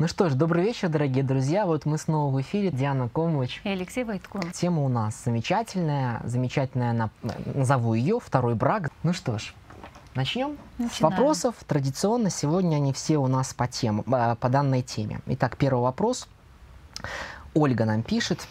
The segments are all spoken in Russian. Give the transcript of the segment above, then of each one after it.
Ну что ж, добрый вечер, дорогие друзья. Вот мы снова в эфире. Диана Комович. И Алексей Войтко. Тема у нас замечательная. Замечательная, назову ее «Второй брак». Ну что ж, начнем Начинаем. с вопросов. Традиционно сегодня они все у нас по, тем, э, по данной теме. Итак, первый вопрос. Ольга нам пишет.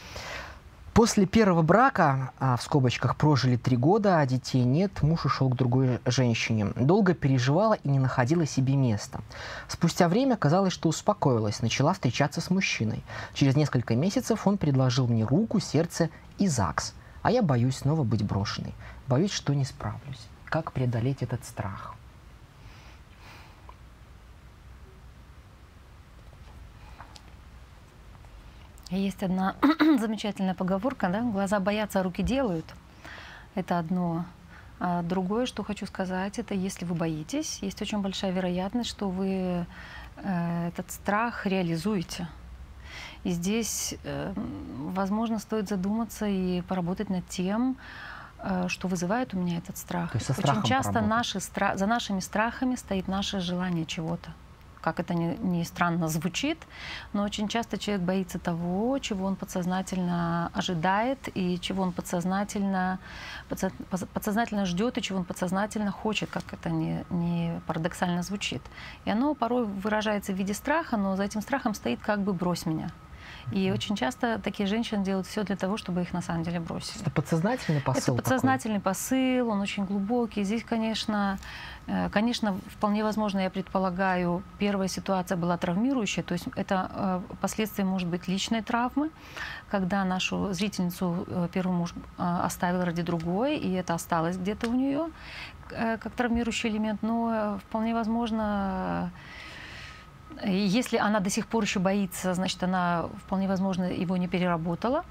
После первого брака, а, в скобочках, прожили три года, а детей нет, муж ушел к другой женщине. Долго переживала и не находила себе места. Спустя время казалось, что успокоилась, начала встречаться с мужчиной. Через несколько месяцев он предложил мне руку, сердце и ЗАГС. А я боюсь снова быть брошенной. Боюсь, что не справлюсь. Как преодолеть этот страх? Есть одна замечательная поговорка, да, глаза боятся, а руки делают. Это одно. А другое, что хочу сказать, это если вы боитесь, есть очень большая вероятность, что вы э, этот страх реализуете. И здесь, э, возможно, стоит задуматься и поработать над тем, э, что вызывает у меня этот страх. Очень часто наши стра- за нашими страхами стоит наше желание чего-то как это ни, ни странно звучит, но очень часто человек боится того, чего он подсознательно ожидает и чего он подсознательно, подсознательно ждет и чего он подсознательно хочет, как это не, не парадоксально звучит. И оно порой выражается в виде страха, но за этим страхом стоит как бы «брось меня». И очень часто такие женщины делают все для того, чтобы их на самом деле бросили. Это подсознательный посыл? Это подсознательный такой? посыл, он очень глубокий. Здесь, конечно, э, конечно, вполне возможно, я предполагаю, первая ситуация была травмирующая, то есть это э, последствия, может быть, личной травмы, когда нашу зрительницу э, первый муж оставил ради другой, и это осталось где-то у нее как травмирующий элемент, но вполне возможно, если она до сих пор еще боится, значит, она вполне возможно его не переработала.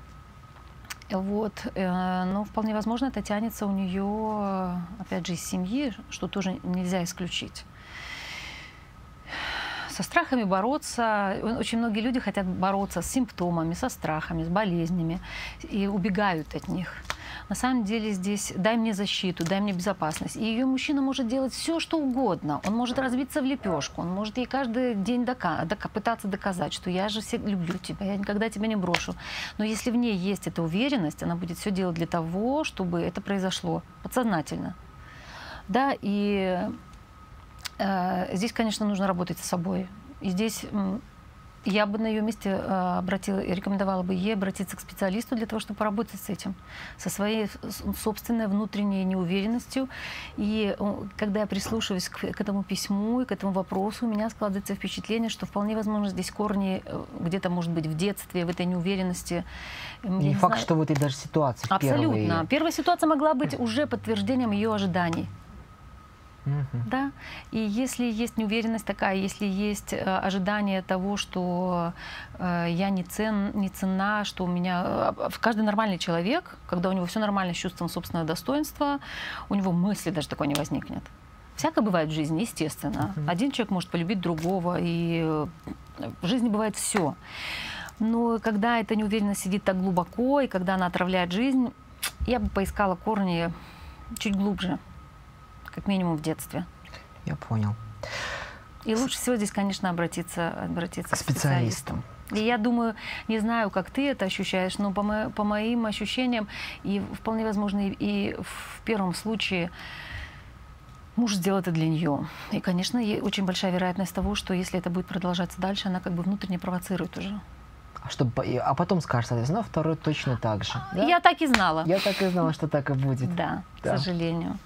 Вот. Э, но вполне возможно, это тянется у нее, опять же, из семьи, что тоже нельзя исключить. Со страхами бороться, очень многие люди хотят бороться с симптомами, со страхами, с болезнями и убегают от них. На самом деле здесь дай мне защиту, дай мне безопасность. И ее мужчина может делать все, что угодно. Он может разбиться в лепешку, он может ей каждый день дока дока пытаться доказать, что я же все люблю тебя, я никогда тебя не брошу. Но если в ней есть эта уверенность, она будет все делать для того, чтобы это произошло подсознательно. Да, и э, здесь, конечно, нужно работать с собой. И здесь я бы на ее месте э, обратила, рекомендовала бы ей обратиться к специалисту для того, чтобы поработать с этим, со своей собственной внутренней неуверенностью. И когда я прислушиваюсь к, к этому письму и к этому вопросу, у меня складывается впечатление, что вполне возможно здесь корни э, где-то, может быть, в детстве, в этой неуверенности. Не, не факт, знаю. что в этой даже ситуации. Абсолютно. Первые... Первая ситуация могла быть уже подтверждением ее ожиданий. Угу. Да? И если есть неуверенность такая, если есть э, ожидание того, что э, я не, цен, не ценна, что у меня... Э, каждый нормальный человек, когда у него все нормально с чувством собственного достоинства, у него мысли даже такой не возникнет. Всякое бывает в жизни, естественно. Угу. Один человек может полюбить другого, и в жизни бывает все. Но когда эта неуверенность сидит так глубоко, и когда она отравляет жизнь, я бы поискала корни чуть глубже как минимум в детстве. Я понял. И лучше всего здесь, конечно, обратиться, обратиться к специалистам. И я думаю, не знаю, как ты это ощущаешь, но по, мо по моим ощущениям, и вполне возможно, и, и в первом случае муж сделал это для нее. И, конечно, очень большая вероятность того, что если это будет продолжаться дальше, она как бы внутренне провоцирует уже. А, чтобы, а потом скажет, соответственно, второй точно так же. Да? Я так и знала. Я так и знала, что так и будет. Да, да. к сожалению.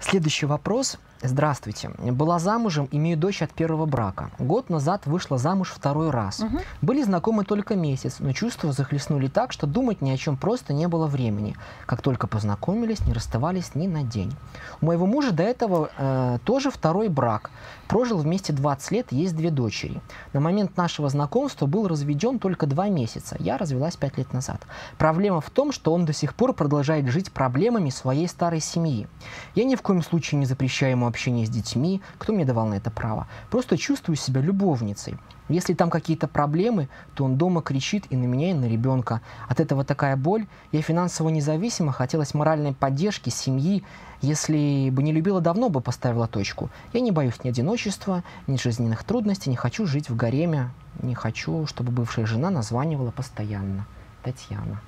Следующий вопрос. Здравствуйте. Была замужем, имею дочь от первого брака. Год назад вышла замуж второй раз. Угу. Были знакомы только месяц, но чувства захлестнули так, что думать ни о чем просто не было времени. Как только познакомились, не расставались ни на день. У моего мужа до этого э, тоже второй брак. Прожил вместе 20 лет, есть две дочери. На момент нашего знакомства был разведен только два месяца. Я развелась 5 лет назад. Проблема в том, что он до сих пор продолжает жить проблемами своей старой семьи. Я ни в коем случае не запрещаю ему общения с детьми. Кто мне давал на это право? Просто чувствую себя любовницей. Если там какие-то проблемы, то он дома кричит и на меня, и на ребенка. От этого такая боль. Я финансово независима, хотелось моральной поддержки, семьи. Если бы не любила, давно бы поставила точку. Я не боюсь ни одиночества, ни жизненных трудностей, не хочу жить в гареме, не хочу, чтобы бывшая жена названивала постоянно. Татьяна.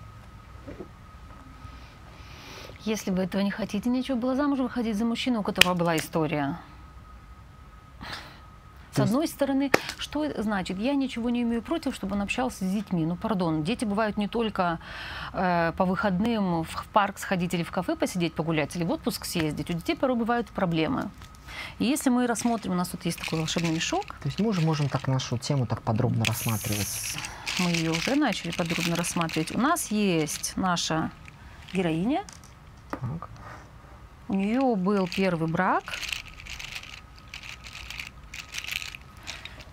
Если вы этого не хотите, нечего было замуж выходить за мужчину, у которого была история. С одной стороны, что это значит? Я ничего не имею против, чтобы он общался с детьми. Ну, пардон, дети бывают не только э, по выходным в парк сходить или в кафе посидеть, погулять, или в отпуск съездить. У детей порой бывают проблемы. И если мы рассмотрим, у нас тут есть такой волшебный мешок. То есть мы уже можем так нашу тему так подробно рассматривать. Мы ее уже начали подробно рассматривать. У нас есть наша героиня. Так. У нее был первый брак.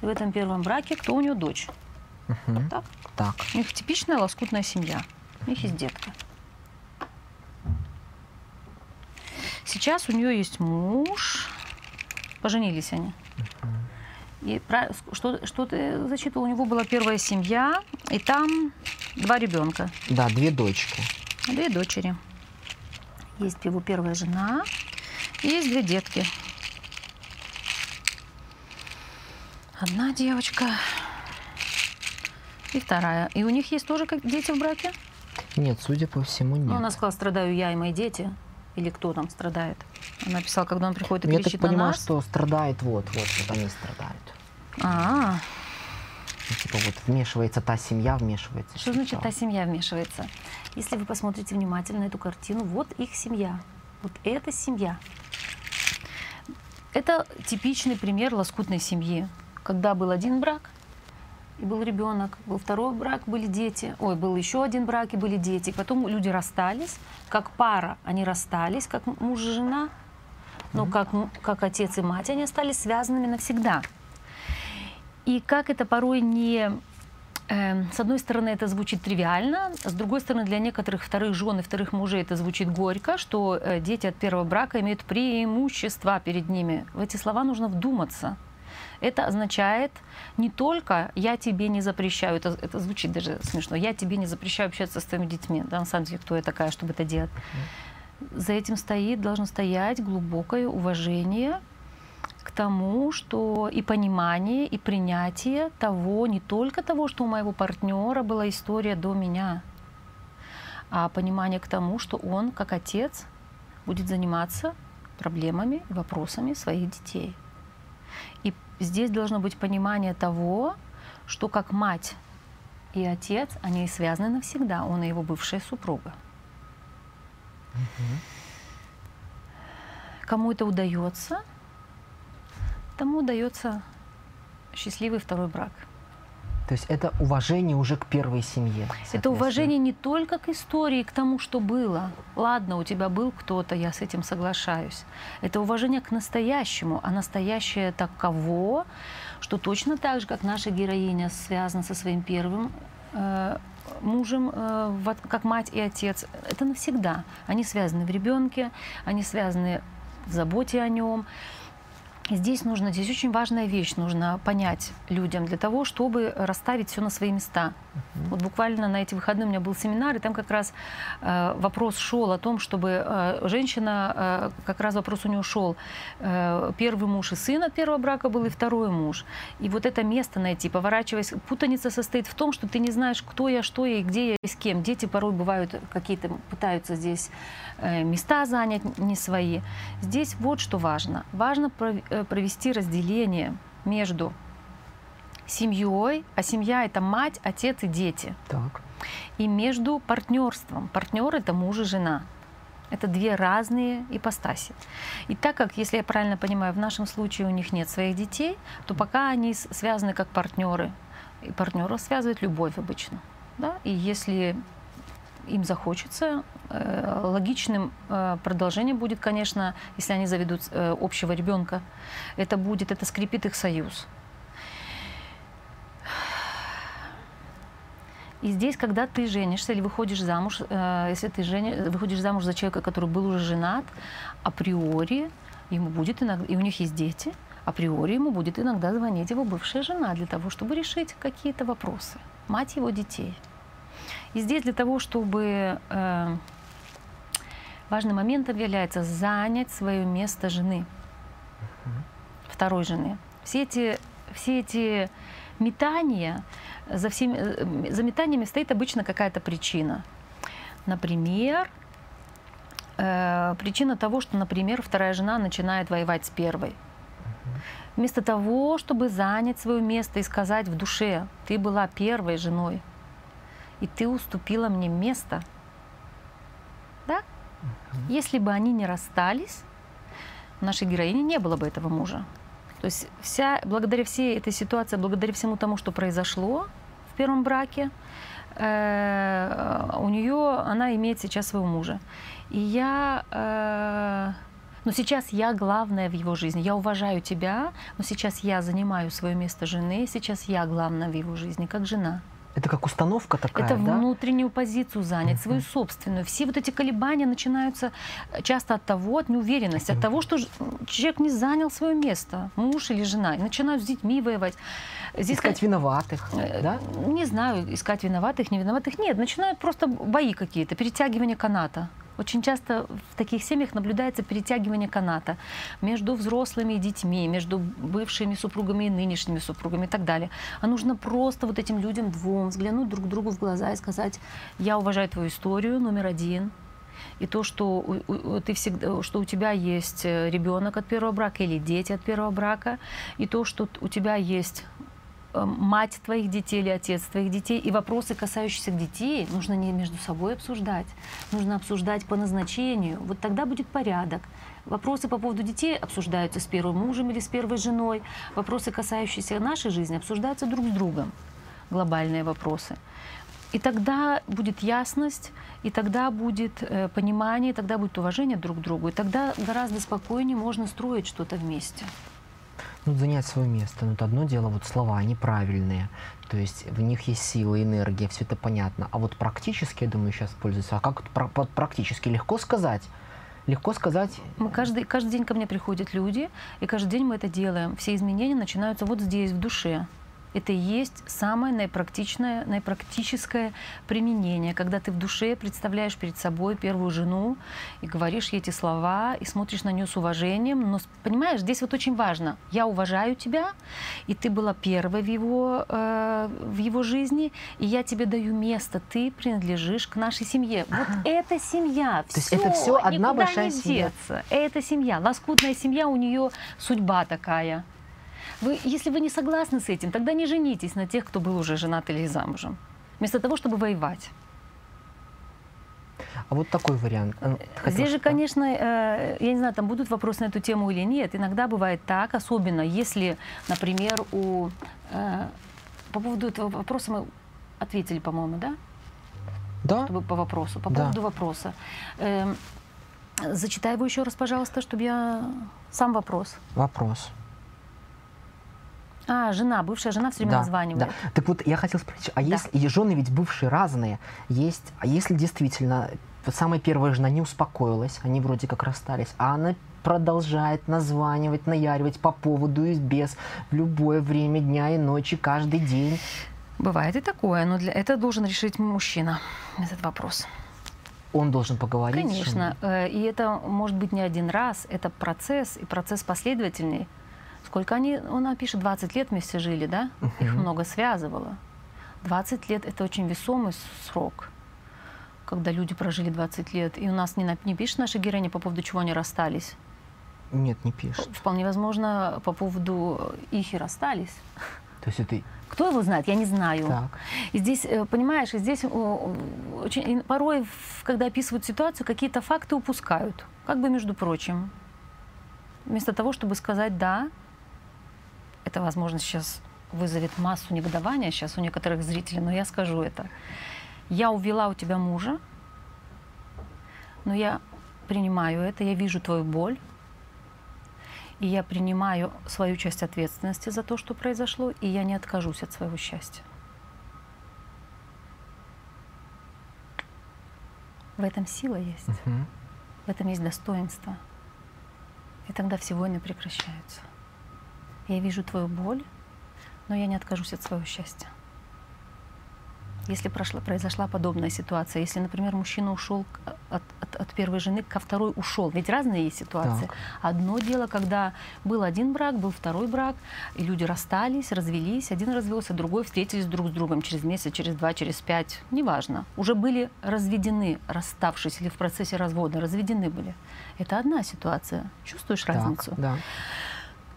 И в этом первом браке кто у нее дочь? Угу. Так? Так. У них типичная лоскутная семья. У них есть детка. Сейчас у нее есть муж. Поженились они. И про, что, что ты зачитывал? У него была первая семья, и там два ребенка. Да, две дочки. Две дочери. Есть его первая жена, есть две детки. Одна девочка и вторая. И у них есть тоже как дети в браке? Нет, судя по всему, нет. Ну, она сказала, страдаю я и мои дети. Или кто там страдает? Она писала, когда он приходит и Я кричит так понимаю, на нас. что страдает вот, вот, вот они страдают. А, Ну, типа вот вмешивается та семья, вмешивается. что значит та семья вмешивается? Если вы посмотрите внимательно эту картину, вот их семья. Вот эта семья. Это типичный пример лоскутной семьи. Когда был один брак, и был ребенок, был второй брак, были дети, ой, был еще один брак, и были дети. Потом люди расстались, как пара они расстались, как муж и жена, но как, как отец и мать они остались связанными навсегда. И как это порой не... э, с одной стороны, это звучит тривиально, с другой стороны, для некоторых вторых жен и вторых мужей это звучит горько, что э, дети от первого брака имеют преимущества перед ними. В эти слова нужно вдуматься. Это означает не только «я тебе не запрещаю», это, это звучит даже смешно, «я тебе не запрещаю общаться с твоими детьми». Да, на самом деле, кто я такая, чтобы это делать? За этим стоит, должно стоять глубокое уважение к тому, что и понимание, и принятие того, не только того, что у моего партнера была история до меня, а понимание к тому, что он, как отец, будет заниматься проблемами и вопросами своих детей. И здесь должно быть понимание того, что как мать и отец, они связаны навсегда, он и его бывшая супруга. Кому это удается, тому удается счастливый второй брак. То есть это уважение уже к первой семье. Это уважение не только к истории, к тому, что было. Ладно, у тебя был кто-то, я с этим соглашаюсь. Это уважение к настоящему, а настоящее таково, что точно так же, как наша героиня связана со своим первым э, мужем, э, как мать и отец, это навсегда. Они связаны в ребенке, они связаны в заботе о нем. Здесь нужно, здесь очень важная вещь, нужно понять людям для того, чтобы расставить все на свои места. Вот буквально на эти выходные у меня был семинар, и там как раз э, вопрос шел о том, чтобы э, женщина, э, как раз вопрос у нее шел, э, первый муж и сын от первого брака был, и второй муж. И вот это место найти, поворачиваясь, путаница состоит в том, что ты не знаешь, кто я, что я и где я и с кем. Дети порой бывают какие-то, пытаются здесь места занять не свои. Здесь вот что важно. Важно э, провести разделение между семьей, а семья это мать, отец и дети, Так. и между партнерством. Партнер это муж и жена. Это две разные ипостаси. И так как, если я правильно понимаю, в нашем случае у них нет своих детей, то пока они связаны как партнеры. И партнеров связывает любовь обычно. Да? И если им захочется, э, логичным э, продолжением будет, конечно, если они заведут э, общего ребенка, это будет, это скрепит их союз. И здесь, когда ты женишься или выходишь замуж, э, если ты жени, выходишь замуж за человека, который был уже женат, априори ему будет иногда, и у них есть дети, априори ему будет иногда звонить его бывшая жена для того, чтобы решить какие-то вопросы, мать его детей. И здесь для того, чтобы э, важным моментом является занять свое место жены, второй жены. Все эти, все эти метания, за, всеми, э, за метаниями стоит обычно какая-то причина. Например, э, причина того, что, например, вторая жена начинает воевать с первой. Вместо того, чтобы занять свое место и сказать в душе, ты была первой женой, и ты уступила мне место. Да? Если бы они не расстались, нашей героине не было бы этого мужа. То есть вся, благодаря всей этой ситуации, благодаря всему тому, что произошло в первом браке, э, у нее, она имеет сейчас своего мужа. И я, э, но сейчас я главная в его жизни. Я уважаю тебя, но сейчас я занимаю свое место жены, сейчас я главная в его жизни, как жена. Это как установка такая, Это да? внутреннюю позицию занять, свою собственную. Все вот эти колебания начинаются часто от того, от неуверенности, от того, что человек не занял свое место, муж или жена, и начинают с детьми воевать. Здесь искать виноватых, э, да? Не знаю, искать виноватых, не виноватых. Нет, начинают просто бои какие-то, перетягивание каната. Очень часто в таких семьях наблюдается перетягивание каната между взрослыми и детьми, между бывшими супругами и нынешними супругами и так далее. А нужно просто вот этим людям двум взглянуть друг другу в глаза и сказать, я уважаю твою историю, номер один, и то, что ты всегда, что у тебя есть э, ребенок от первого брака или дети от первого брака, и то, что у тебя есть мать твоих детей или отец твоих детей. И вопросы, касающиеся детей, нужно не между собой обсуждать, нужно обсуждать по назначению. Вот тогда будет порядок. Вопросы по поводу детей обсуждаются с первым мужем или с первой женой. Вопросы, касающиеся нашей жизни, обсуждаются друг с другом. Глобальные вопросы. И тогда будет ясность, и тогда будет э, понимание, и тогда будет уважение друг к другу, и тогда гораздо спокойнее можно строить что-то вместе ну, занять свое место. Ну, это одно дело, вот слова, они правильные. То есть в них есть сила, энергия, все это понятно. А вот практически, я думаю, сейчас пользуются. А как практически легко сказать? Легко сказать. Мы каждый, каждый день ко мне приходят люди, и каждый день мы это делаем. Все изменения начинаются вот здесь, в душе это и есть самое наипрактичное, наипрактическое применение, когда ты в душе представляешь перед собой первую жену и говоришь ей эти слова, и смотришь на нее с уважением. Но, понимаешь, здесь вот очень важно. Я уважаю тебя, и ты была первой в его, э, в его жизни, и я тебе даю место, ты принадлежишь к нашей семье. Вот это семья. То есть это все одна большая семья. Деться. Это семья. Лоскутная семья, у нее судьба такая. Вы, если вы не согласны с этим, тогда не женитесь на тех, кто был уже женат или замужем, вместо того, чтобы воевать. А вот такой вариант. Э, здесь же, конечно, э, я не знаю, там будут вопросы на эту тему или нет. Иногда бывает так, особенно если, например, у... Э, по поводу этого вопроса мы ответили, по-моему, да? Да. Чтобы по вопросу. По да. поводу вопроса. Эм, зачитай его еще раз, пожалуйста, чтобы я... Сам вопрос. Вопрос. А, жена, бывшая жена все время да, названивает. Да. Так вот, я хотел спросить, а да. если и жены ведь бывшие разные, есть, а если действительно вот самая первая жена не успокоилась, они вроде как расстались, а она продолжает названивать, наяривать по поводу и без в любое время дня и ночи, каждый день. Бывает и такое, но для этого должен решить мужчина этот вопрос. Он должен поговорить? Конечно. Э, и это может быть не один раз. Это процесс, и процесс последовательный. Сколько они, он пишет, 20 лет вместе жили, да? -huh. Их много связывало. 20 лет – это очень весомый срок, когда люди прожили 20 лет. И у нас не, не пишет наша героиня по поводу чего они расстались. Нет, не пишет. Вполне возможно, по поводу их и расстались. То есть это... Кто его знает, я не знаю. Так. И здесь, э, понимаешь, и здесь очень, порой, когда описывают ситуацию, какие-то факты упускают. Как бы, между прочим. Вместо того, чтобы сказать «да», это, возможно, сейчас вызовет массу негодования сейчас у некоторых зрителей, но я скажу это. Я увела у тебя мужа, но я принимаю это, я вижу твою боль, и я принимаю свою часть ответственности за то, что произошло, и я не откажусь от своего счастья. В этом сила есть, uh-huh. в этом есть достоинство. И тогда все войны прекращаются. Я вижу твою боль, но я не откажусь от своего счастья. Если прошла, произошла подобная ситуация, если, например, мужчина ушел от, от, от первой жены, ко второй ушел, ведь разные есть ситуации. Так. Одно дело, когда был один брак, был второй брак, и люди расстались, развелись, один развелся, другой встретились друг с другом через месяц, через два, через пять, неважно. Уже были разведены, расставшись или в процессе развода, разведены были. Это одна ситуация. Чувствуешь Так, разницу? да.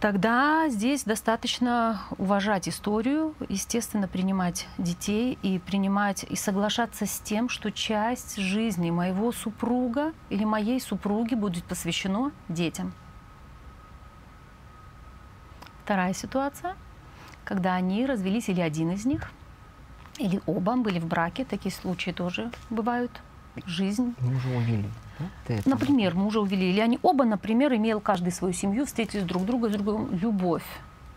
Тогда здесь достаточно уважать историю, естественно, принимать детей и принимать и соглашаться с тем, что часть жизни моего супруга или моей супруги будет посвящено детям. Вторая ситуация, когда они развелись или один из них, или оба были в браке, такие случаи тоже бывают. Жизнь увели. да? Например, мужа увели, или они оба, например, имел каждый свою семью, встретились друг друга с другом. Любовь.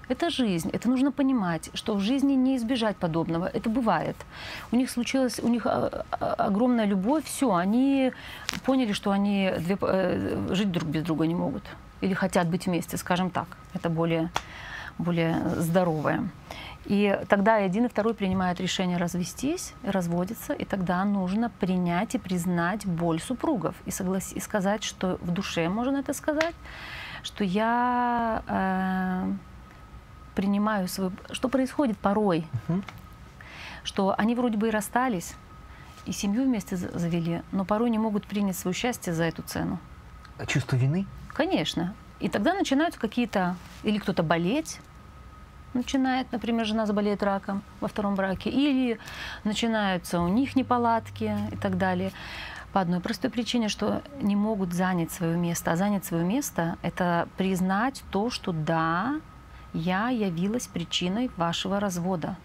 Это жизнь. Это нужно понимать, что в жизни не избежать подобного. Это бывает. У них случилась, у них а, а, огромная любовь. Все, они поняли, что они две- э, жить друг без друга не могут. Или хотят быть вместе, скажем так. Это более, более здоровое. И тогда и один, и второй принимают решение развестись, разводиться, и тогда нужно принять и признать боль супругов и, соглас... и сказать, что в душе можно это сказать, что я э, принимаю свою... Что происходит порой? Мгм. Что они вроде бы и расстались, и семью вместе за- завели, но порой не могут принять свое счастье за эту цену. Чувство вины? Конечно. И тогда начинают какие-то... Или кто-то болеть, начинает, например, жена заболеет раком во втором браке, или начинаются у них неполадки и так далее. По одной простой причине, что не могут занять свое место. А занять свое место – это признать то, что да, я явилась причиной вашего развода.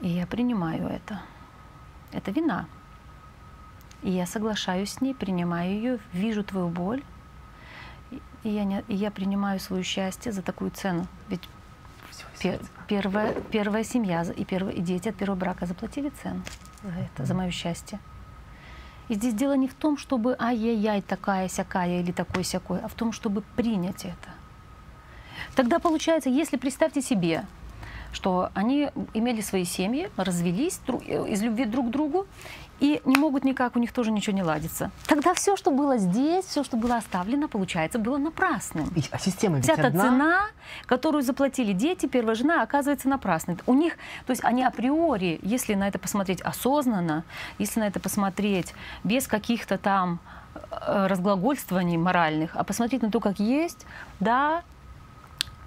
И я принимаю это. Это вина. И я соглашаюсь с ней, принимаю ее, вижу твою боль, и- я, не, и я принимаю свое счастье за такую цену. Ведь пе- первая, первая семья и, первые, и дети от первого брака заплатили цену за это, за мое счастье. И здесь дело не в том, чтобы ай-яй-яй, такая сякая или такой сякой, а в том, чтобы принять это. Тогда получается, если представьте себе, что они имели свои семьи, развелись э, из любви друг к другу и не могут никак, у них тоже ничего не ладится. Тогда все, что было здесь, все, что было оставлено, получается, было напрасным. И- А система ведь Вся та одна. цена, которую заплатили дети, первая жена, оказывается напрасной. У них, то есть они априори, если на это посмотреть осознанно, если на это посмотреть без каких-то там э, разглагольствований моральных, а посмотреть на то, как есть, да,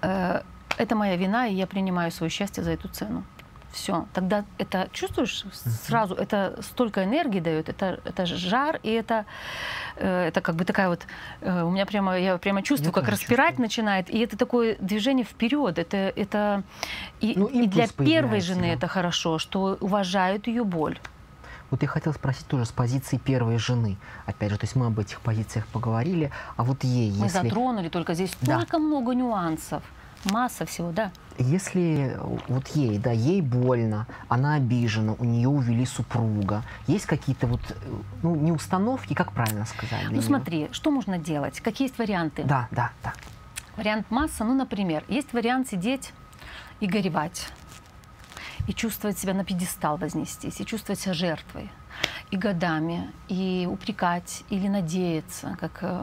э, это моя вина, и я принимаю свое счастье за эту цену. Все. Тогда это, чувствуешь, сразу это столько энергии дает, это, это жар, и это, э, это как бы такая вот, э, у меня прямо, я прямо чувствую, Я как распирать чувствую. начинает, и это такое движение вперед, это, это и, Ну, и для первой жены да. это хорошо, что уважают ее боль. Вот я хотел спросить тоже с позиции первой жены. Опять же, то есть мы об этих позициях поговорили, а вот ей, Мы если, затронули только здесь Да. столько много нюансов, масса всего, да. если вот ей, да, ей больно, она обижена, у нее увели супруга, есть какие-то вот, ну, не установки, как правильно сказать? Ну неё? смотри, что можно делать? Какие есть варианты? Да, да, да. Вариант масса, ну, например, есть вариант сидеть и горевать, и чувствовать себя на пьедестал вознестись, и чувствовать себя жертвой, и годами, и упрекать, или надеяться, как э,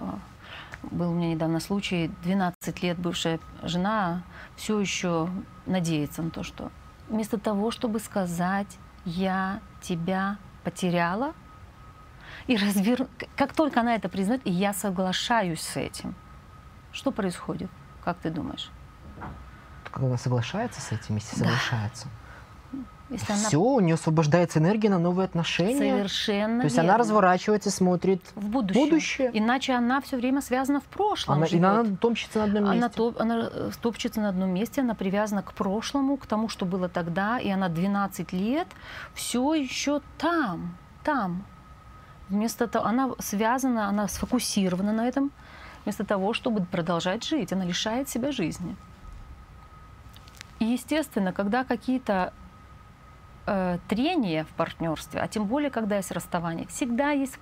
был у меня недавно случай, 12 лет бывшая жена все еще надеется на то, что вместо того, чтобы сказать «я тебя потеряла», и развер... как только она это признает, и я соглашаюсь с этим, что происходит? Как ты думаешь? Когда она соглашается с этим, если Да. соглашается, Если она все, у нее освобождается энергия на новые отношения. совершенно То есть она разворачивается, смотрит в будущее. будущее. Иначе она все время связана в прошлом. Она, и живет. она топчется на одном месте. Она, топ- она э, топчется на одном месте, она привязана к прошлому, к тому, что было тогда, и она 12 лет все еще там, там. Вместо того, она связана, она сфокусирована на этом, вместо того, чтобы продолжать жить. Она лишает себя жизни. И, естественно, когда какие-то э, трения в партнерстве, а тем более, когда есть расставание, всегда есть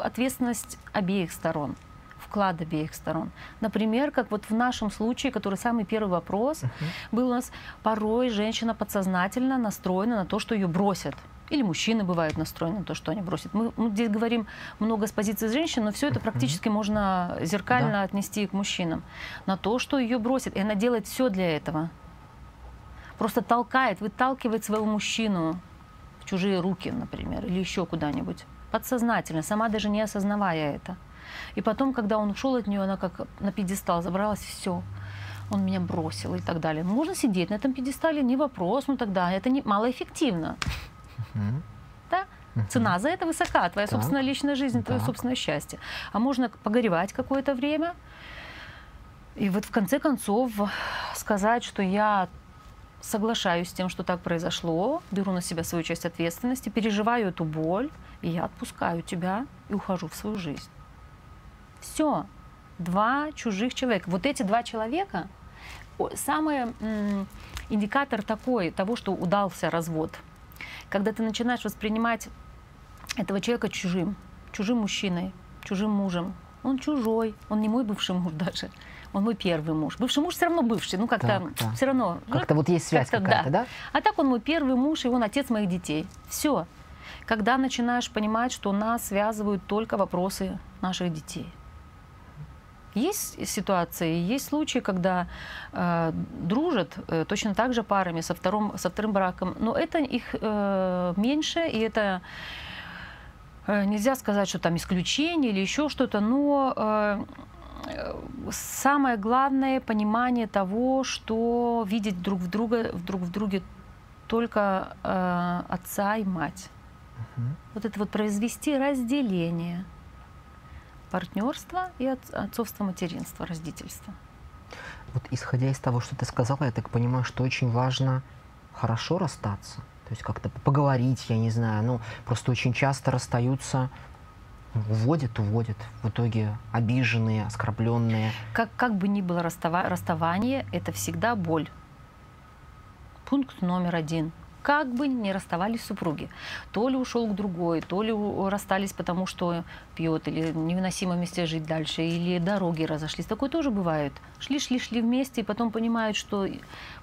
ответственность обеих сторон. вклад обеих сторон. Например, как вот в нашем случае, который самый первый вопрос, uh-huh. был у нас, порой женщина подсознательно настроена на то, что ее бросят. Или мужчины бывают настроены на то, что они бросят. Мы, мы здесь говорим много с позиции женщин, но все это практически можно зеркально да. отнести к мужчинам. На то, что ее бросят. И она делает все для этого. Просто толкает, выталкивает своего мужчину в чужие руки, например, или еще куда-нибудь. Подсознательно, сама даже не осознавая это. И потом, когда он ушел от нее, она как на пьедестал забралась, все он меня бросил и так далее. Можно сидеть на этом пьедестале, не вопрос, ну тогда это не, малоэффективно. Угу. Да? Угу. Цена за это высока, твоя так. собственная личная жизнь, так. твое собственное счастье. А можно погоревать какое-то время, и вот в конце концов сказать, что я соглашаюсь с тем, что так произошло, беру на себя свою часть ответственности, переживаю эту боль, и я отпускаю тебя и ухожу в свою жизнь. Все. Два чужих человека. Вот эти два человека, самый индикатор такой, того, что удался развод – когда ты начинаешь воспринимать этого человека чужим, чужим мужчиной, чужим мужем, он чужой, он не мой бывший муж даже, он мой первый муж. Бывший муж все равно бывший, ну как-то да. все равно. Как-то вот есть связь как какая-то, да. да? А так он мой первый муж, и он отец моих детей. Все. Когда начинаешь понимать, что нас связывают только вопросы наших детей. Есть ситуации, есть случаи, когда э, дружат э, точно так же парами со вторым, со вторым браком, но это их э, меньше, и это э, нельзя сказать, что там исключение или еще что-то, но э, самое главное понимание того, что видеть друг в друга, друг в друге только э, отца и мать. Угу. Вот это вот произвести разделение партнерство и от, отцовство, материнство, родительство. Вот исходя из того, что ты сказала, я так понимаю, что очень важно хорошо расстаться. То есть как-то поговорить, я не знаю, ну просто очень часто расстаются, уводят, уводят, в итоге обиженные, оскорбленные. Как, как бы ни было расстава- расставание, это всегда боль. Пункт номер один – как бы не расставались супруги. То ли ушел к другой, то ли расстались, потому что пьет, или невыносимо вместе жить дальше, или дороги разошлись. Такое тоже бывает. Шли, шли, шли вместе, и потом понимают, что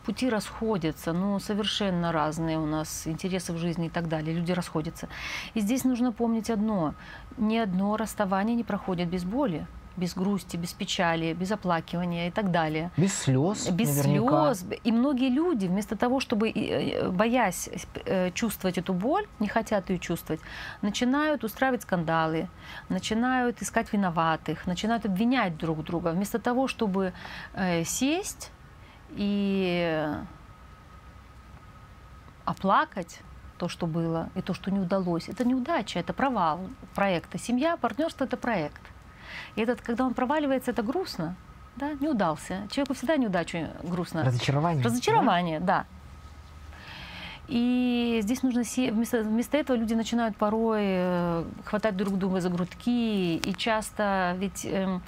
пути расходятся, ну, совершенно разные у нас интересы в жизни и так далее. Люди расходятся. И здесь нужно помнить одно. Ни одно расставание не проходит без боли без грусти, без печали, без оплакивания и так далее. Без слез. Без наверняка. слез. И многие люди, вместо того, чтобы, э, боясь э, чувствовать эту боль, не хотят ее чувствовать, начинают устраивать скандалы, начинают искать виноватых, начинают обвинять друг друга, вместо того, чтобы э, сесть и оплакать то, что было, и то, что не удалось. Это неудача, это провал проекта. Семья, партнерство – это проект. И этот, когда он проваливается, это грустно, да, не удался. Человеку всегда неудачу грустно. Разочарование. Разочарование, да. да. И здесь нужно вместо, вместо этого люди начинают порой э, хватать друг друга за грудки, и часто ведь э,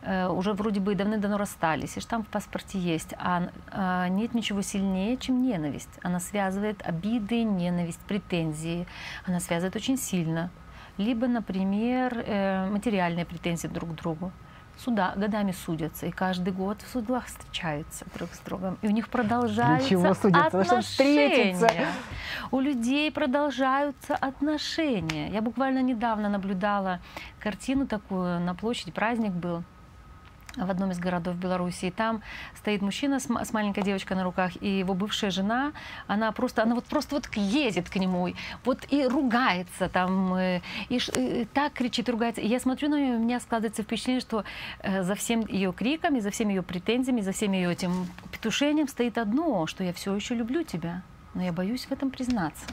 э, уже вроде бы давно-давно расстались, и штамп в паспорте есть, а э, нет ничего сильнее, чем ненависть. Она связывает обиды, ненависть, претензии. Она связывает очень сильно либо, например, э, материальные претензии друг к другу. Суда годами судятся, и каждый год в судах встречаются друг с другом. И у них продолжаются судятся? отношения. У людей продолжаются отношения. Я буквально недавно наблюдала картину такую, на площади праздник был в одном из городов Беларуси. И там стоит мужчина с, с маленькой девочкой на руках, и его бывшая жена, она просто, она вот просто вот едет к нему, вот и ругается там, э, и, и так кричит, ругается. И я смотрю на нее, у меня складывается впечатление, что э, за всем ее криками, за всеми ее претензиями, за всем ее этим петушением стоит одно, что я все еще люблю тебя, но я боюсь в этом признаться.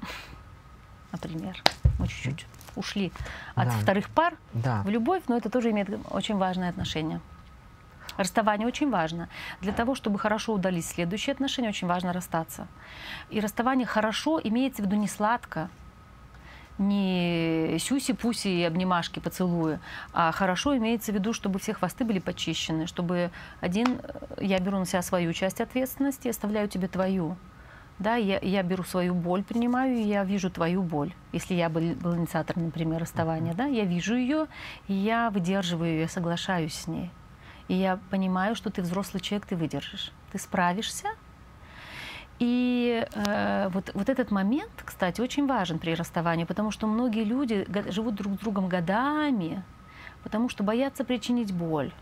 Например, ну чуть-чуть ушли от да. вторых пар да. в любовь, но это тоже имеет очень важное отношение. Расставание очень важно. Для того, чтобы хорошо удались следующие отношения, очень важно расстаться. И расставание хорошо имеется в виду не сладко, не сюси-пуси и обнимашки, поцелуи, а хорошо имеется в виду, чтобы все хвосты были почищены, чтобы один, я беру на себя свою часть ответственности, оставляю тебе твою. Да, я, я беру свою боль, принимаю, и я вижу твою боль. Если я был, был инициатором, например, расставания, да, я вижу ее, и я выдерживаю ее, соглашаюсь с ней. И я понимаю, что ты взрослый человек, ты выдержишь. Ты справишься. И э, вот, вот этот момент, кстати, очень важен при расставании, потому что многие люди живут друг с другом годами, потому что боятся причинить боль.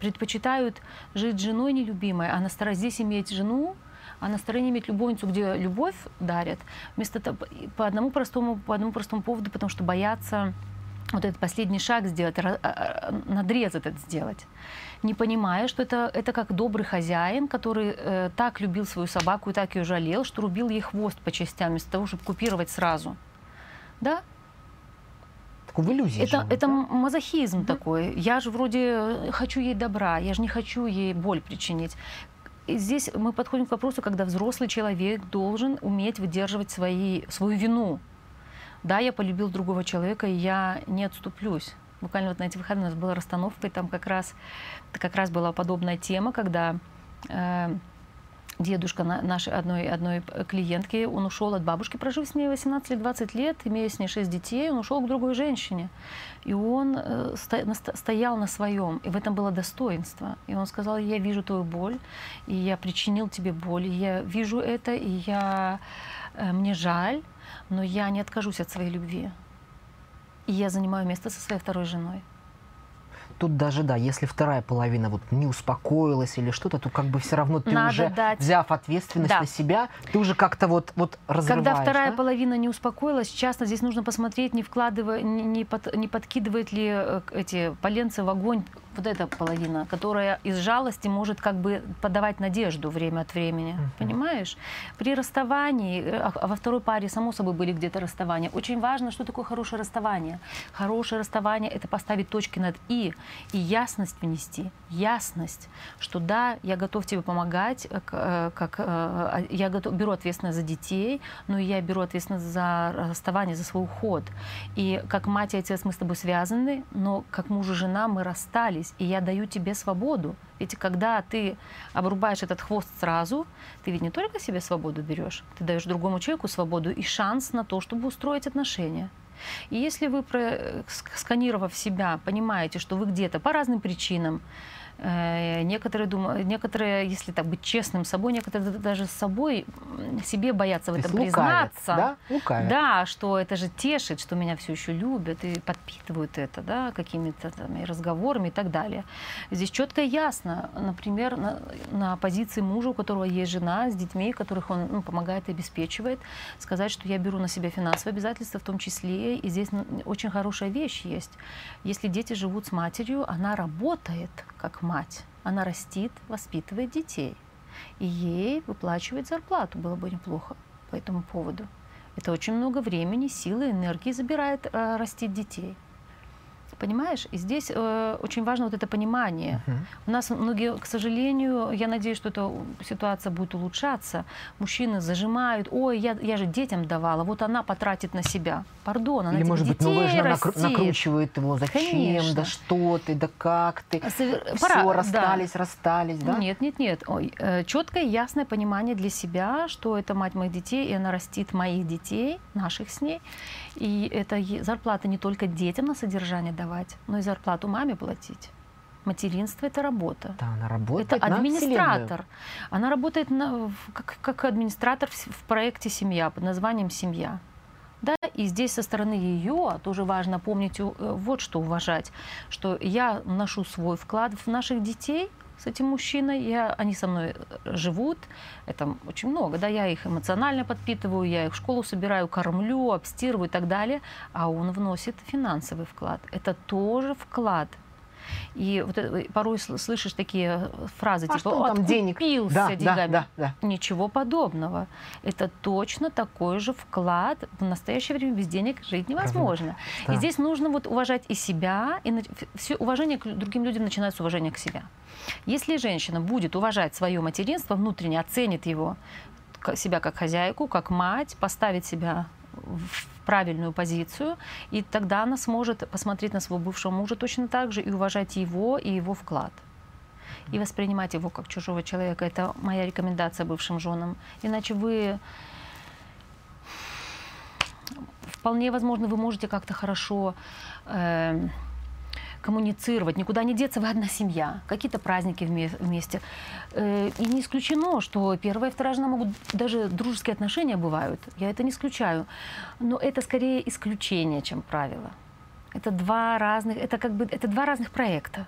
Предпочитают жить с женой нелюбимой, а на здесь иметь жену, а на стороне иметь любовницу, где любовь дарят, вместо того, по одному простому, по одному простому поводу, потому что боятся вот этот последний шаг сделать, а, а, надрез этот сделать, не понимая, что это, это как добрый хозяин, который э, так любил свою собаку и так ее жалел, что рубил ей хвост по частям, вместо того, чтобы купировать сразу. Да? в иллюзии это, живут, это да? мазохизм mm-hmm. такой. Я же вроде хочу ей добра, я же не хочу ей боль причинить. Здесь мы подходим к вопросу, когда взрослый человек должен уметь выдерживать свои, свою вину да, я полюбил другого человека, и я не отступлюсь. Буквально вот на эти выходные у нас была расстановка, и там как раз, как раз была подобная тема, когда э, дедушка нашей одной, одной клиентки, он ушел от бабушки, прожив с ней 18 или 20 лет, имея с ней 6 детей, он ушел к другой женщине. И он э, стоял на своем, и в этом было достоинство. И он сказал, я вижу твою боль, и я причинил тебе боль, и я вижу это, и я, э, мне жаль, но я не откажусь от своей любви. И я занимаю место со своей второй женой. Тут даже, да, если вторая половина вот не успокоилась или что-то, то как бы все равно ты Надо уже, дать... взяв ответственность да. на себя, ты уже как-то вот, вот разрываешь. Когда вторая да? половина не успокоилась, часто здесь нужно посмотреть, не вкладывая, не, не, под, не подкидывает ли э, эти поленцы в огонь вот эта половина, которая из жалости может как бы подавать надежду время от времени. Uh-huh. Понимаешь? При расставании, э, а, а во второй паре, само собой, были где-то расставания. Очень важно, что такое хорошее расставание. Хорошее расставание – это поставить точки над «и» и ясность внести. Ясность, что да, я готов тебе помогать, э, э, как, а, я готов, беру ответственность за детей, но я беру ответственность за расставание, за свой уход. И как мать и отец мы с тобой связаны, но как муж и жена мы расстались договорились, и я даю тебе свободу. Ведь когда ты обрубаешь этот хвост сразу, ты ведь не только себе свободу берешь, ты даешь другому человеку свободу и шанс на то, чтобы устроить отношения. И если вы, сканировав себя, понимаете, что вы где-то по разным причинам Э, некоторые, думают, некоторые, если так быть честным с собой, некоторые даже с собой себе боятся в этом признаться. да? Лукавят. Да, что это же тешит, что меня все еще любят и подпитывают это, да, какими-то там разговорами и так далее. Здесь четко и ясно, например, на, на позиции мужа, у которого есть жена с детьми, которых он ну, помогает и обеспечивает, сказать, что я беру на себя финансовые обязательства в том числе, и здесь очень хорошая вещь есть. Если дети живут с матерью, она работает как мать. Она растит, воспитывает детей. И ей выплачивает зарплату. Было бы неплохо по этому поводу. Это очень много времени, силы, энергии забирает э, растить детей. Понимаешь? И здесь э, очень важно вот это понимание. Uh-huh. У нас многие, к сожалению, я надеюсь, что эта ситуация будет улучшаться. Мужчины зажимают, ой, я, я же детям давала, вот она потратит на себя. Пардон, она Или, может быть, новая жена растит. накручивает его, зачем, Конечно. да что ты, да как ты, Совер... все, Пора, расстались, да. расстались, да? Нет, нет, нет. Ой, э, четкое, ясное понимание для себя, что это мать моих детей, и она растит моих детей, наших с ней. И это зарплата не только детям на содержание давать, но и зарплату маме платить. Материнство это работа. Да, она работает. Это администратор. она работает на, как, как администратор в, в проекте семья под названием семья. Да, и здесь со стороны ее тоже важно помнить э, вот что уважать, что я ношу свой вклад в наших детей, с этим мужчиной, я, они со мной э, живут, это очень много, да, я их эмоционально подпитываю, я их в школу собираю, кормлю, обстирываю и так далее, а он вносит финансовый вклад. Это тоже вклад и вот порой слышишь такие фразы, а типа что там денег? да, деньгами. Да, да, да. Ничего подобного. Это точно такой же вклад. В настоящее время без денег жить невозможно. Да. И здесь нужно вот уважать и себя, и все уважение к другим людям начинается с уважения к себе. Если женщина будет уважать свое материнство, внутренне оценит его, себя как хозяйку, как мать, поставит себя в правильную позицию, и тогда она сможет посмотреть на своего бывшего мужа точно так же и уважать его и его вклад. и воспринимать его как чужого человека. Это моя рекомендация бывшим женам. Иначе вы вполне возможно, вы можете как-то хорошо э, коммуницировать, никуда не деться, вы одна семья, какие-то праздники вместе. Э, и не исключено, что первая и вторая жена могут, даже дружеские отношения бывают, я это не исключаю, но это скорее исключение, чем правило. Это два разных, это как бы, это два разных проекта.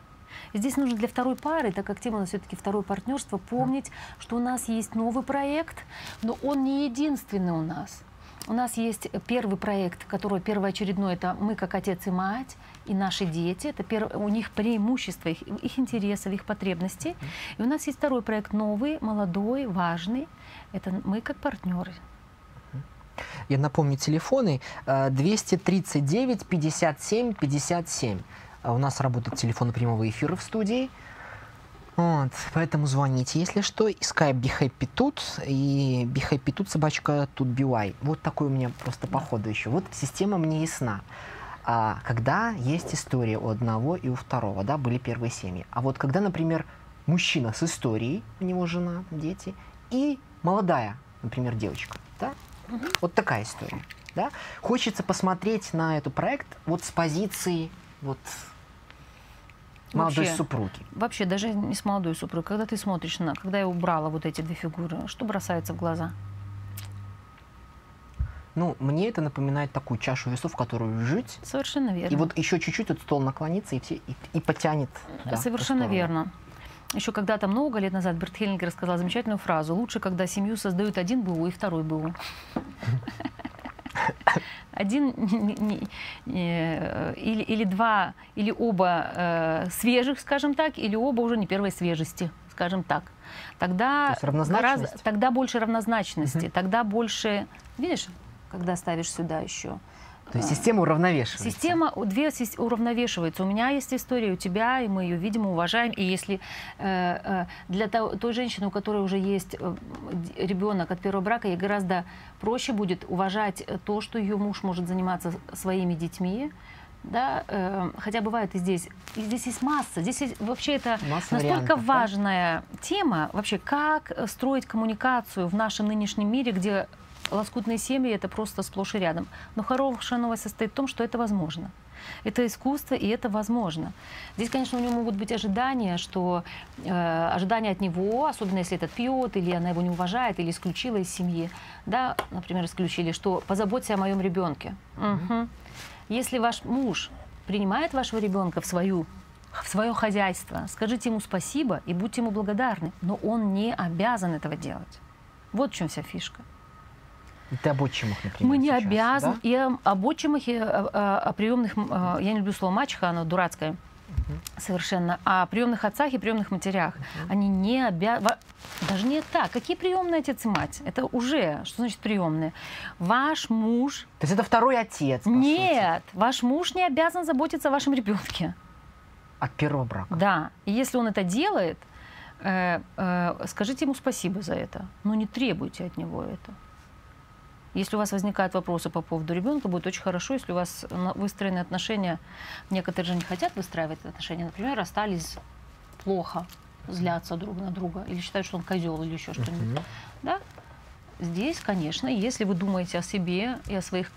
Здесь нужно для второй пары, так как тема у нас все-таки второе партнерство, помнить, что у нас есть новый проект, но он не единственный у нас. У нас есть первый проект, который первоочередной, это мы как отец и мать, и наши дети, это пер... у них преимущество их, их интересов, их потребностей. И у нас есть второй проект новый, молодой, важный, это мы как партнеры. Я напомню телефоны 239 57 57. У нас работают телефоны прямого эфира в студии. Вот, поэтому звоните, если что. И Skype BeHappy тут, и BeHappy тут собачка тут BY. Вот такой у меня просто по ходу еще. Вот система мне ясна. А, когда есть история у одного и у второго, да, были первые семьи. А вот когда, например, мужчина с историей, у него жена, дети, и молодая, например, девочка, да, угу. вот такая история, да, хочется посмотреть на этот проект вот с позиции вот молодой вообще, супруги. Вообще, даже не с молодой супругой. Когда ты смотришь на... Когда я убрала вот эти две фигуры, что бросается в глаза? Ну, мне это напоминает такую чашу весов, в которую жить. Совершенно верно. И вот еще чуть-чуть этот стол наклонится и, все, и, и потянет. Да, Совершенно верно. Еще когда-то много лет назад Берт Хеллингер сказал замечательную фразу. Лучше, когда семью создают один БУ и второй БУ. один или, или два, или оба э, свежих, скажем так, или оба уже не первой свежести, скажем так. Тогда, гораздо, тогда больше равнозначности, угу. тогда больше, видишь, когда ставишь сюда еще то есть система уравновешивается. Система, две уравновешиваются. У меня есть история, у тебя, и мы ее видим, уважаем. И если э, э, для той женщины, у которой уже есть э, ребенок от первого брака, ей гораздо проще будет уважать то, что ее муж может заниматься своими детьми, да, э, хотя бывает и здесь. И здесь есть масса. Здесь есть, вообще это масса настолько важная да? тема, вообще, как строить коммуникацию в нашем нынешнем мире, где лоскутные семьи это просто сплошь и рядом. Но хорошая новость состоит в том, что это возможно. Это искусство, и это возможно. Здесь, конечно, у него могут быть ожидания, что э, ожидания от него, особенно если этот пьет, или она его не уважает, или исключила из семьи, да, например, исключили, что позаботься о моем ребенке. Угу. Если ваш муж принимает вашего ребенка в свою в свое хозяйство, скажите ему спасибо и будьте ему благодарны, но он не обязан этого делать. Вот в чем вся фишка. Это об отчимах, например. Мы не сейчас, обязаны. Да? И об отчимах, и о, о, о приемных, я не люблю слово мачеха, оно дурацкое. Угу. Совершенно. О приемных отцах и приемных матерях. Угу. Они не обязаны. Даже не так. Какие приемные отец и мать? Это уже, что значит приемные? Ваш муж. То есть это второй отец. Нет, сути. ваш муж не обязан заботиться о вашем ребенке. От первого брака. Да. И если он это делает, э, э, скажите ему спасибо за это. Но не требуйте от него это. Если у вас возникают вопросы по поводу ребенка, будет очень хорошо, если у вас выстроены отношения, некоторые же не хотят выстраивать отношения, например, расстались плохо, злятся друг на друга, или считают, что он козел, или еще что-нибудь. Да? Здесь, конечно, если вы думаете о себе и о своих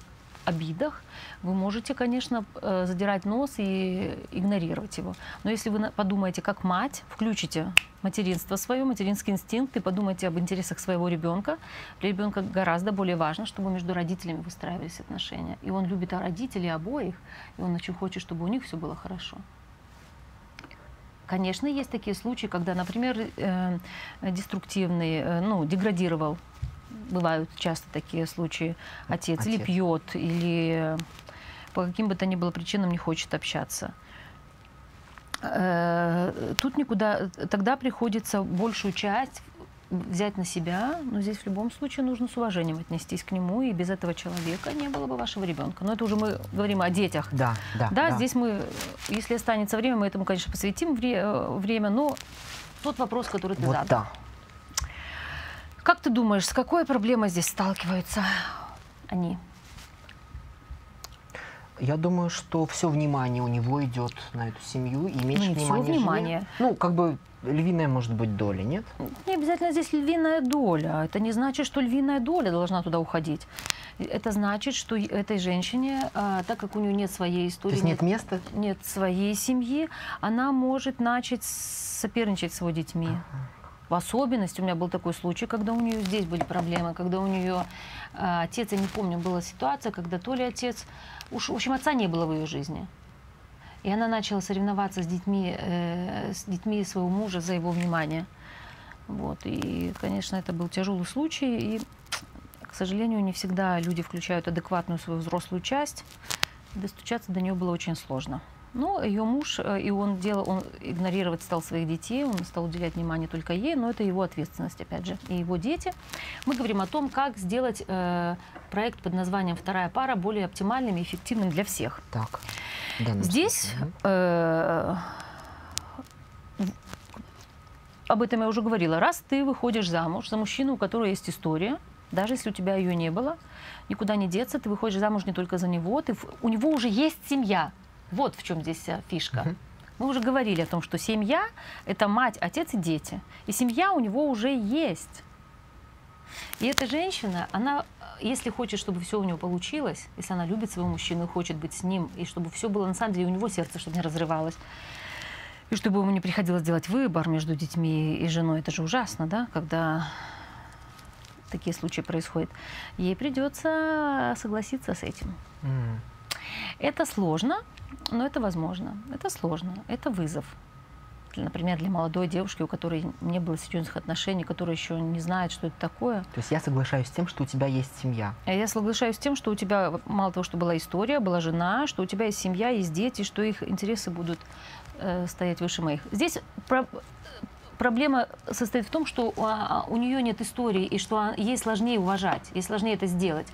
обидах, вы можете, конечно, э, задирать нос и игнорировать его. Но если вы подумаете как мать, включите материнство свое, материнский инстинкт и подумайте об интересах своего ребенка, для ребенка гораздо более важно, чтобы между родителями выстраивались отношения. И он любит родителей обоих, и он очень хочет, чтобы у них все было хорошо. Конечно, есть такие случаи, когда, например, э, деструктивный, э, ну, деградировал бывают часто такие случаи. Отец, Отец. или пьет, или по каким бы то ни было причинам не хочет общаться. Э, тут никуда, тогда приходится большую часть взять на себя, но здесь в любом случае нужно с уважением отнестись к нему, и без этого человека не было бы вашего ребенка. Но это уже мы говорим о детях. Да, да. Да, да. здесь мы, если останется время, мы этому, конечно, посвятим э, время, но тот вопрос, который ты вот задал. Да. Как ты думаешь, с какой проблемой здесь сталкиваются они? Я думаю, что все внимание у него идет на эту семью и меньше ну, внимания. Все внимание. Жене. Ну, как бы львиная может быть доля, нет? Не обязательно здесь львиная доля. Это не значит, что львиная доля должна туда уходить. Это значит, что этой женщине, а, так как у нее нет своей истории, То есть нет, нет места, нет своей семьи, она может начать соперничать с его детьми. Ага. В особенности у меня был такой случай, когда у нее здесь были проблемы, когда у нее э, отец, я не помню, была ситуация, когда то ли отец, уж, в общем, отца не было в ее жизни. И она начала соревноваться с детьми, э, с детьми своего мужа за его внимание. Вот. И, конечно, это был тяжелый случай. И, к сожалению, не всегда люди включают адекватную свою взрослую часть. Достучаться до нее было очень сложно. Но ее муж, э, и он делал, он игнорировать стал своих детей, он стал уделять внимание только ей, но это его ответственность, опять же, и его дети. Мы говорим о том, как сделать э, проект под названием «Вторая пара» более оптимальным и эффективным для всех. Так. Здесь э, об этом я уже говорила. Раз ты выходишь замуж за мужчину, у которого есть история, даже если у тебя ее не было, никуда не деться, ты выходишь замуж не только за него, ты, у него уже есть семья. Вот в чем здесь фишка. Мы уже говорили о том, что семья – это мать, отец и дети. И семья у него уже есть. И эта женщина, она, если хочет, чтобы все у нее получилось, если она любит своего мужчину хочет быть с ним, и чтобы все было на самом деле у него сердце, чтобы не разрывалось, и чтобы ему не приходилось делать выбор между детьми и женой, это же ужасно, да, когда такие случаи происходят, ей придется согласиться с этим. Mm. Это сложно, но это возможно. Это сложно. Это вызов. Например, для молодой девушки, у которой не было серьезных отношений, которая еще не знает, что это такое. То есть я соглашаюсь с тем, что у тебя есть семья. А я соглашаюсь с тем, что у тебя мало того, что была история, была жена, что у тебя есть семья, есть дети, что их интересы будут э, стоять выше моих. Здесь про проблема состоит в том, что а, у нее нет истории, и что ей сложнее уважать, ей сложнее это сделать.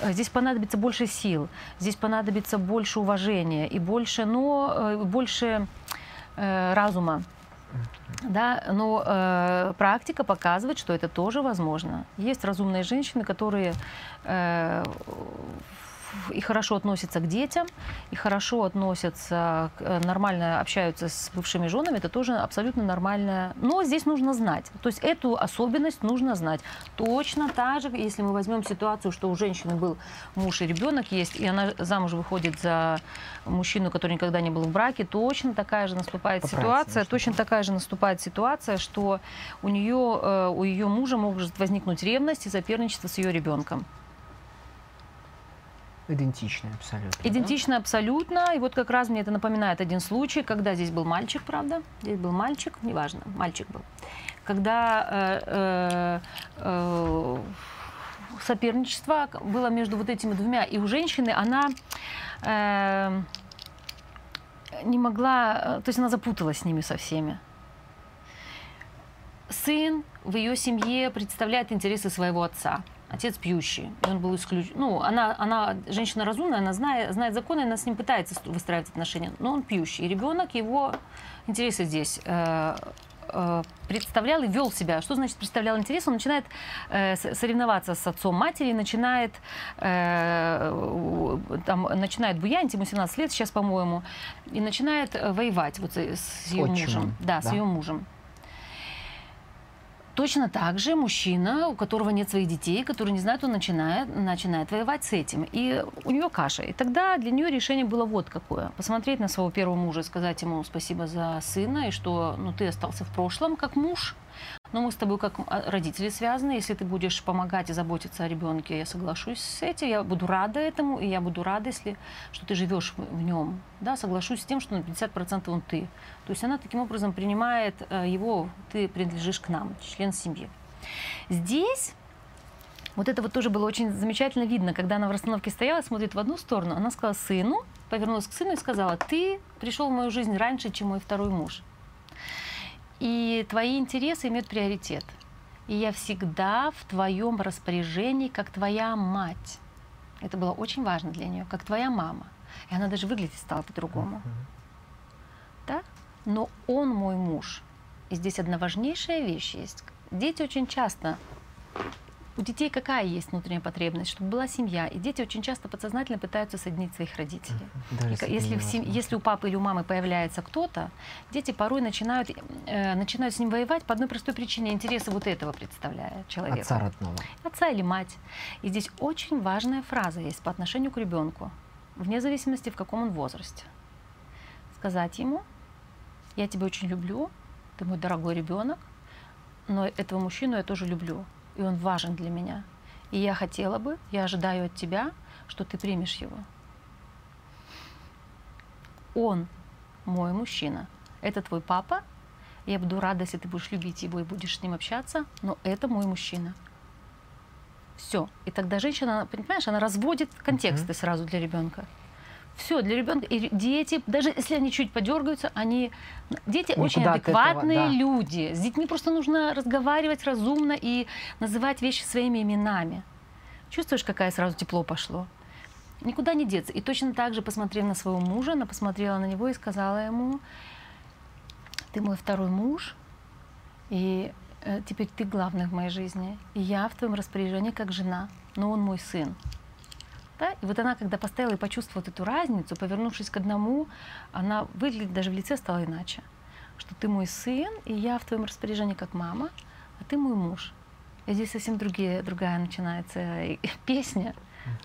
Э, здесь понадобится больше сил, здесь понадобится больше уважения и больше, но э, больше э, разума. Да, но э, практика показывает, что это тоже возможно. Есть разумные женщины, которые э, и хорошо относятся к детям, и хорошо относятся, э, нормально общаются с бывшими женами, это тоже абсолютно нормально. Но здесь нужно знать. То есть эту особенность нужно знать. Точно так же, если мы возьмем ситуацию, что у женщины был муж и ребенок есть, и она замуж выходит за мужчину, который никогда не был в браке, точно такая же наступает Поправить, ситуация, точно такая же наступает ситуация, что у нее, э, у ее мужа может возникнуть ревность и соперничество с ее ребенком. Идентичная абсолютно. Идентично да? абсолютно. И вот как раз мне это напоминает один случай, когда здесь был мальчик, правда? Здесь был мальчик, неважно, мальчик был. Когда э, э, э, соперничество было между вот этими двумя. И у женщины она э, не могла, э, то есть она запуталась с ними со всеми. Сын в ее семье представляет интересы своего отца отец пьющий, и он был исключен. Ну, она, она женщина разумная, она знает, знает законы, она с ним пытается выстраивать отношения, но он пьющий. И ребенок, его интересы здесь э, э, представлял и вел себя. Что значит представлял интерес? Он начинает э, соревноваться с отцом матери, начинает, э, там, начинает буянить, ему 17 лет сейчас, по-моему, и начинает э, воевать вот с ее мужем. Да, да, с ее мужем. Точно так же мужчина, у которого нет своих детей, который не знает, он начинает, начинает воевать с этим. И у нее каша. И тогда для нее решение было вот какое. Посмотреть на своего первого мужа, сказать ему спасибо за сына, и что ну, ты остался в прошлом как муж, но мы с тобой как а, родители связаны. Если ты будешь помогать и заботиться о ребенке, я соглашусь с этим. Я буду рада этому, и я буду рада, если что ты живешь в нем. Да, соглашусь с тем, что на 50% он ты. То есть она таким образом принимает э, его, ты принадлежишь к нам, член семьи. Здесь вот это вот тоже было очень замечательно видно, когда она в расстановке стояла, смотрит в одну сторону, она сказала сыну, повернулась к сыну и сказала, ты пришел в мою жизнь раньше, чем мой второй муж и твои интересы имеют приоритет. И я всегда в твоем распоряжении, как твоя мать. Это было очень важно для нее, как твоя мама. И она даже выглядеть стала по-другому. Да? Но он мой муж. И здесь одна важнейшая вещь есть. Дети очень часто У детей какая есть внутренняя потребность? Чтобы была семья. И дети очень часто подсознательно пытаются соединить своих родителей. Даже И если, в сем- если у папы или у мамы появляется кто-то, дети порой начинают, э, начинают с ним воевать по одной простой причине. Интересы вот этого представляя человека. Отца родного. Отца или мать. И здесь очень важная фраза есть по отношению к ребенку, вне зависимости, в каком он возрасте. Сказать ему, я тебя очень люблю, ты мой дорогой ребенок, но этого мужчину я тоже люблю, и он важен для меня. И я хотела бы, я ожидаю от тебя, что ты примешь его. Он мой мужчина. Это твой папа. Я буду рада, если ты будешь любить его и будешь с ним общаться, но это мой мужчина. Все. И тогда женщина, понимаешь, она разводит контексты сразу для ребенка. Все для ребенка. И дети, даже если они чуть подергаются, они... Дети Никуда очень от этого, адекватные да. люди. С детьми просто нужно разговаривать разумно и называть вещи своими именами. Чувствуешь, какое сразу тепло пошло? Никуда не деться. И точно так же, посмотрев на своего мужа, она посмотрела на него и сказала ему, ты мой второй муж, и э, теперь ты главный в моей жизни. И я в твоем распоряжении как жена, но он мой сын. Да? И вот она, когда поставила и почувствовала эту разницу, повернувшись к одному, она выглядит даже в лице стала иначе. Что ты мой сын, и я в твоем распоряжении как мама, а ты мой муж. И здесь совсем другие, другая начинается э, песня.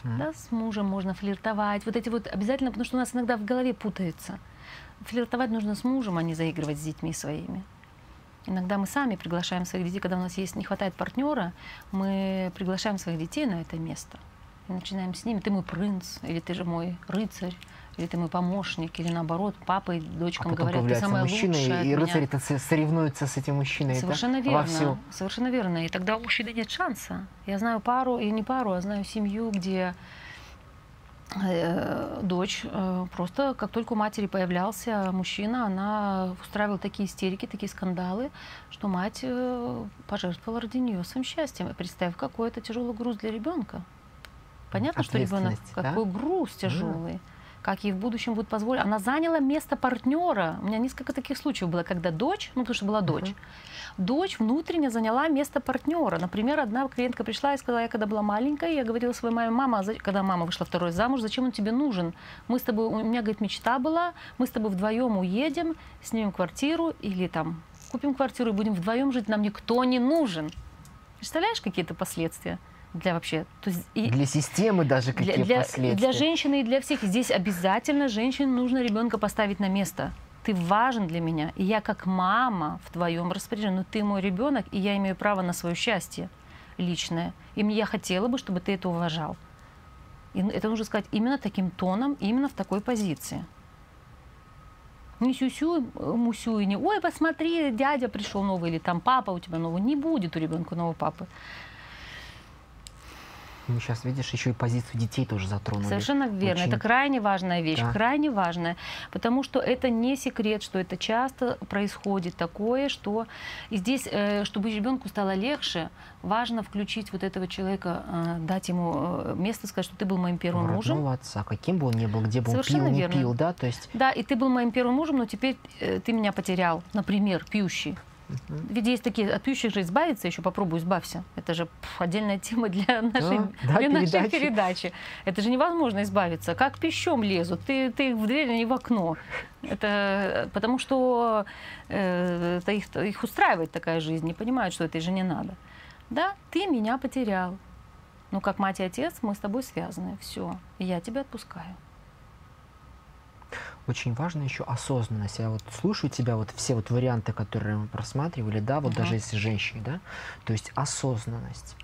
Мгм. Да, с мужем можно флиртовать. Вот эти вот обязательно, потому что у нас иногда в голове путается. Флиртовать нужно с мужем, а не заигрывать с детьми своими. Иногда мы сами приглашаем своих детей, когда у нас есть не хватает партнера, мы приглашаем своих детей на это место. Начинаем с ними. Ты мой принц, или ты же мой рыцарь, или ты мой помощник, или наоборот, папа и А дочкам потом говорят, ты самая мужчина, лучшая и, и меня». рыцари-то со- соревнуются с этим мужчиной. Совершенно верно. Вовсю. Совершенно верно. И тогда у мужчины нет шанса. Я знаю пару, и не пару, а знаю семью, где э, дочь э, просто, как только у матери появлялся мужчина, она устраивала такие истерики, такие скандалы, что мать э, пожертвовала ради нее своим счастьем. И представь, какой это тяжелый груз для ребенка. Понятно, что ребенок да? какой груз тяжелый. Как ей в будущем будет позволить. Она заняла место партнера. У меня несколько таких случаев было, когда дочь, ну потому что была дочь, Мгм. дочь внутренне заняла место партнера. Например, одна клиентка пришла и сказала, я когда была маленькая, я говорила своей маме, мама, а когда мама вышла второй замуж, зачем он тебе нужен? Мы с тобой, у меня, говорит, мечта была, мы с тобой вдвоем уедем, снимем квартиру или там купим квартиру и будем вдвоем жить, нам никто не нужен. Представляешь какие-то последствия для вообще? То есть и- Для системы даже для, какие для- последствия. для женщины и для всех. Здесь обязательно женщине нужно ребенка поставить на место. Ты важен для меня, и я как мама в твоем распоряжении, но ты мой ребенок, и я имею право на свое счастье личное. И мне- я хотела бы, чтобы ты это уважал. И это нужно сказать именно таким тоном, именно в такой позиции. Не сюсю, мусю и не, ой, посмотри, дядя пришел новый, или там папа у тебя новый. Не будет у ребенка нового папы. Мы сейчас, видишь, еще и позицию детей тоже затронули. Совершенно верно. Очень. Это крайне важная вещь, Да. крайне важная, потому что это не секрет, что это часто происходит такое, что и здесь, э, чтобы ребенку стало легче, важно включить вот этого человека, э, дать ему э, место, сказать, что ты был моим первым мужем. Родного отца, каким бы он ни был, где бы он пил, Совершенно не верно. пил, да, то есть Да, и ты был моим первым мужем, но теперь ты меня потерял, например, пьющий. Мгм. Ведь есть такие, от пьющих же избавиться, еще попробуй избавься. Это же пф, отдельная тема для нашей, да, для нашей передачи. передачи. Это же невозможно избавиться. Как пищом лезут, ты, ты в дверь, а не в окно. Это э, потому что э, это их, их устраивает такая жизнь, не понимают, что этой же не надо. Да, ты меня потерял. Ну, как мать и отец, мы с тобой связаны. Все. Я тебя отпускаю. Очень важно еще осознанность. Я вот слушаю тебя, вот все вот варианты, которые мы просматривали, да, вот Мгм. даже если женщине, да, то есть осознанность,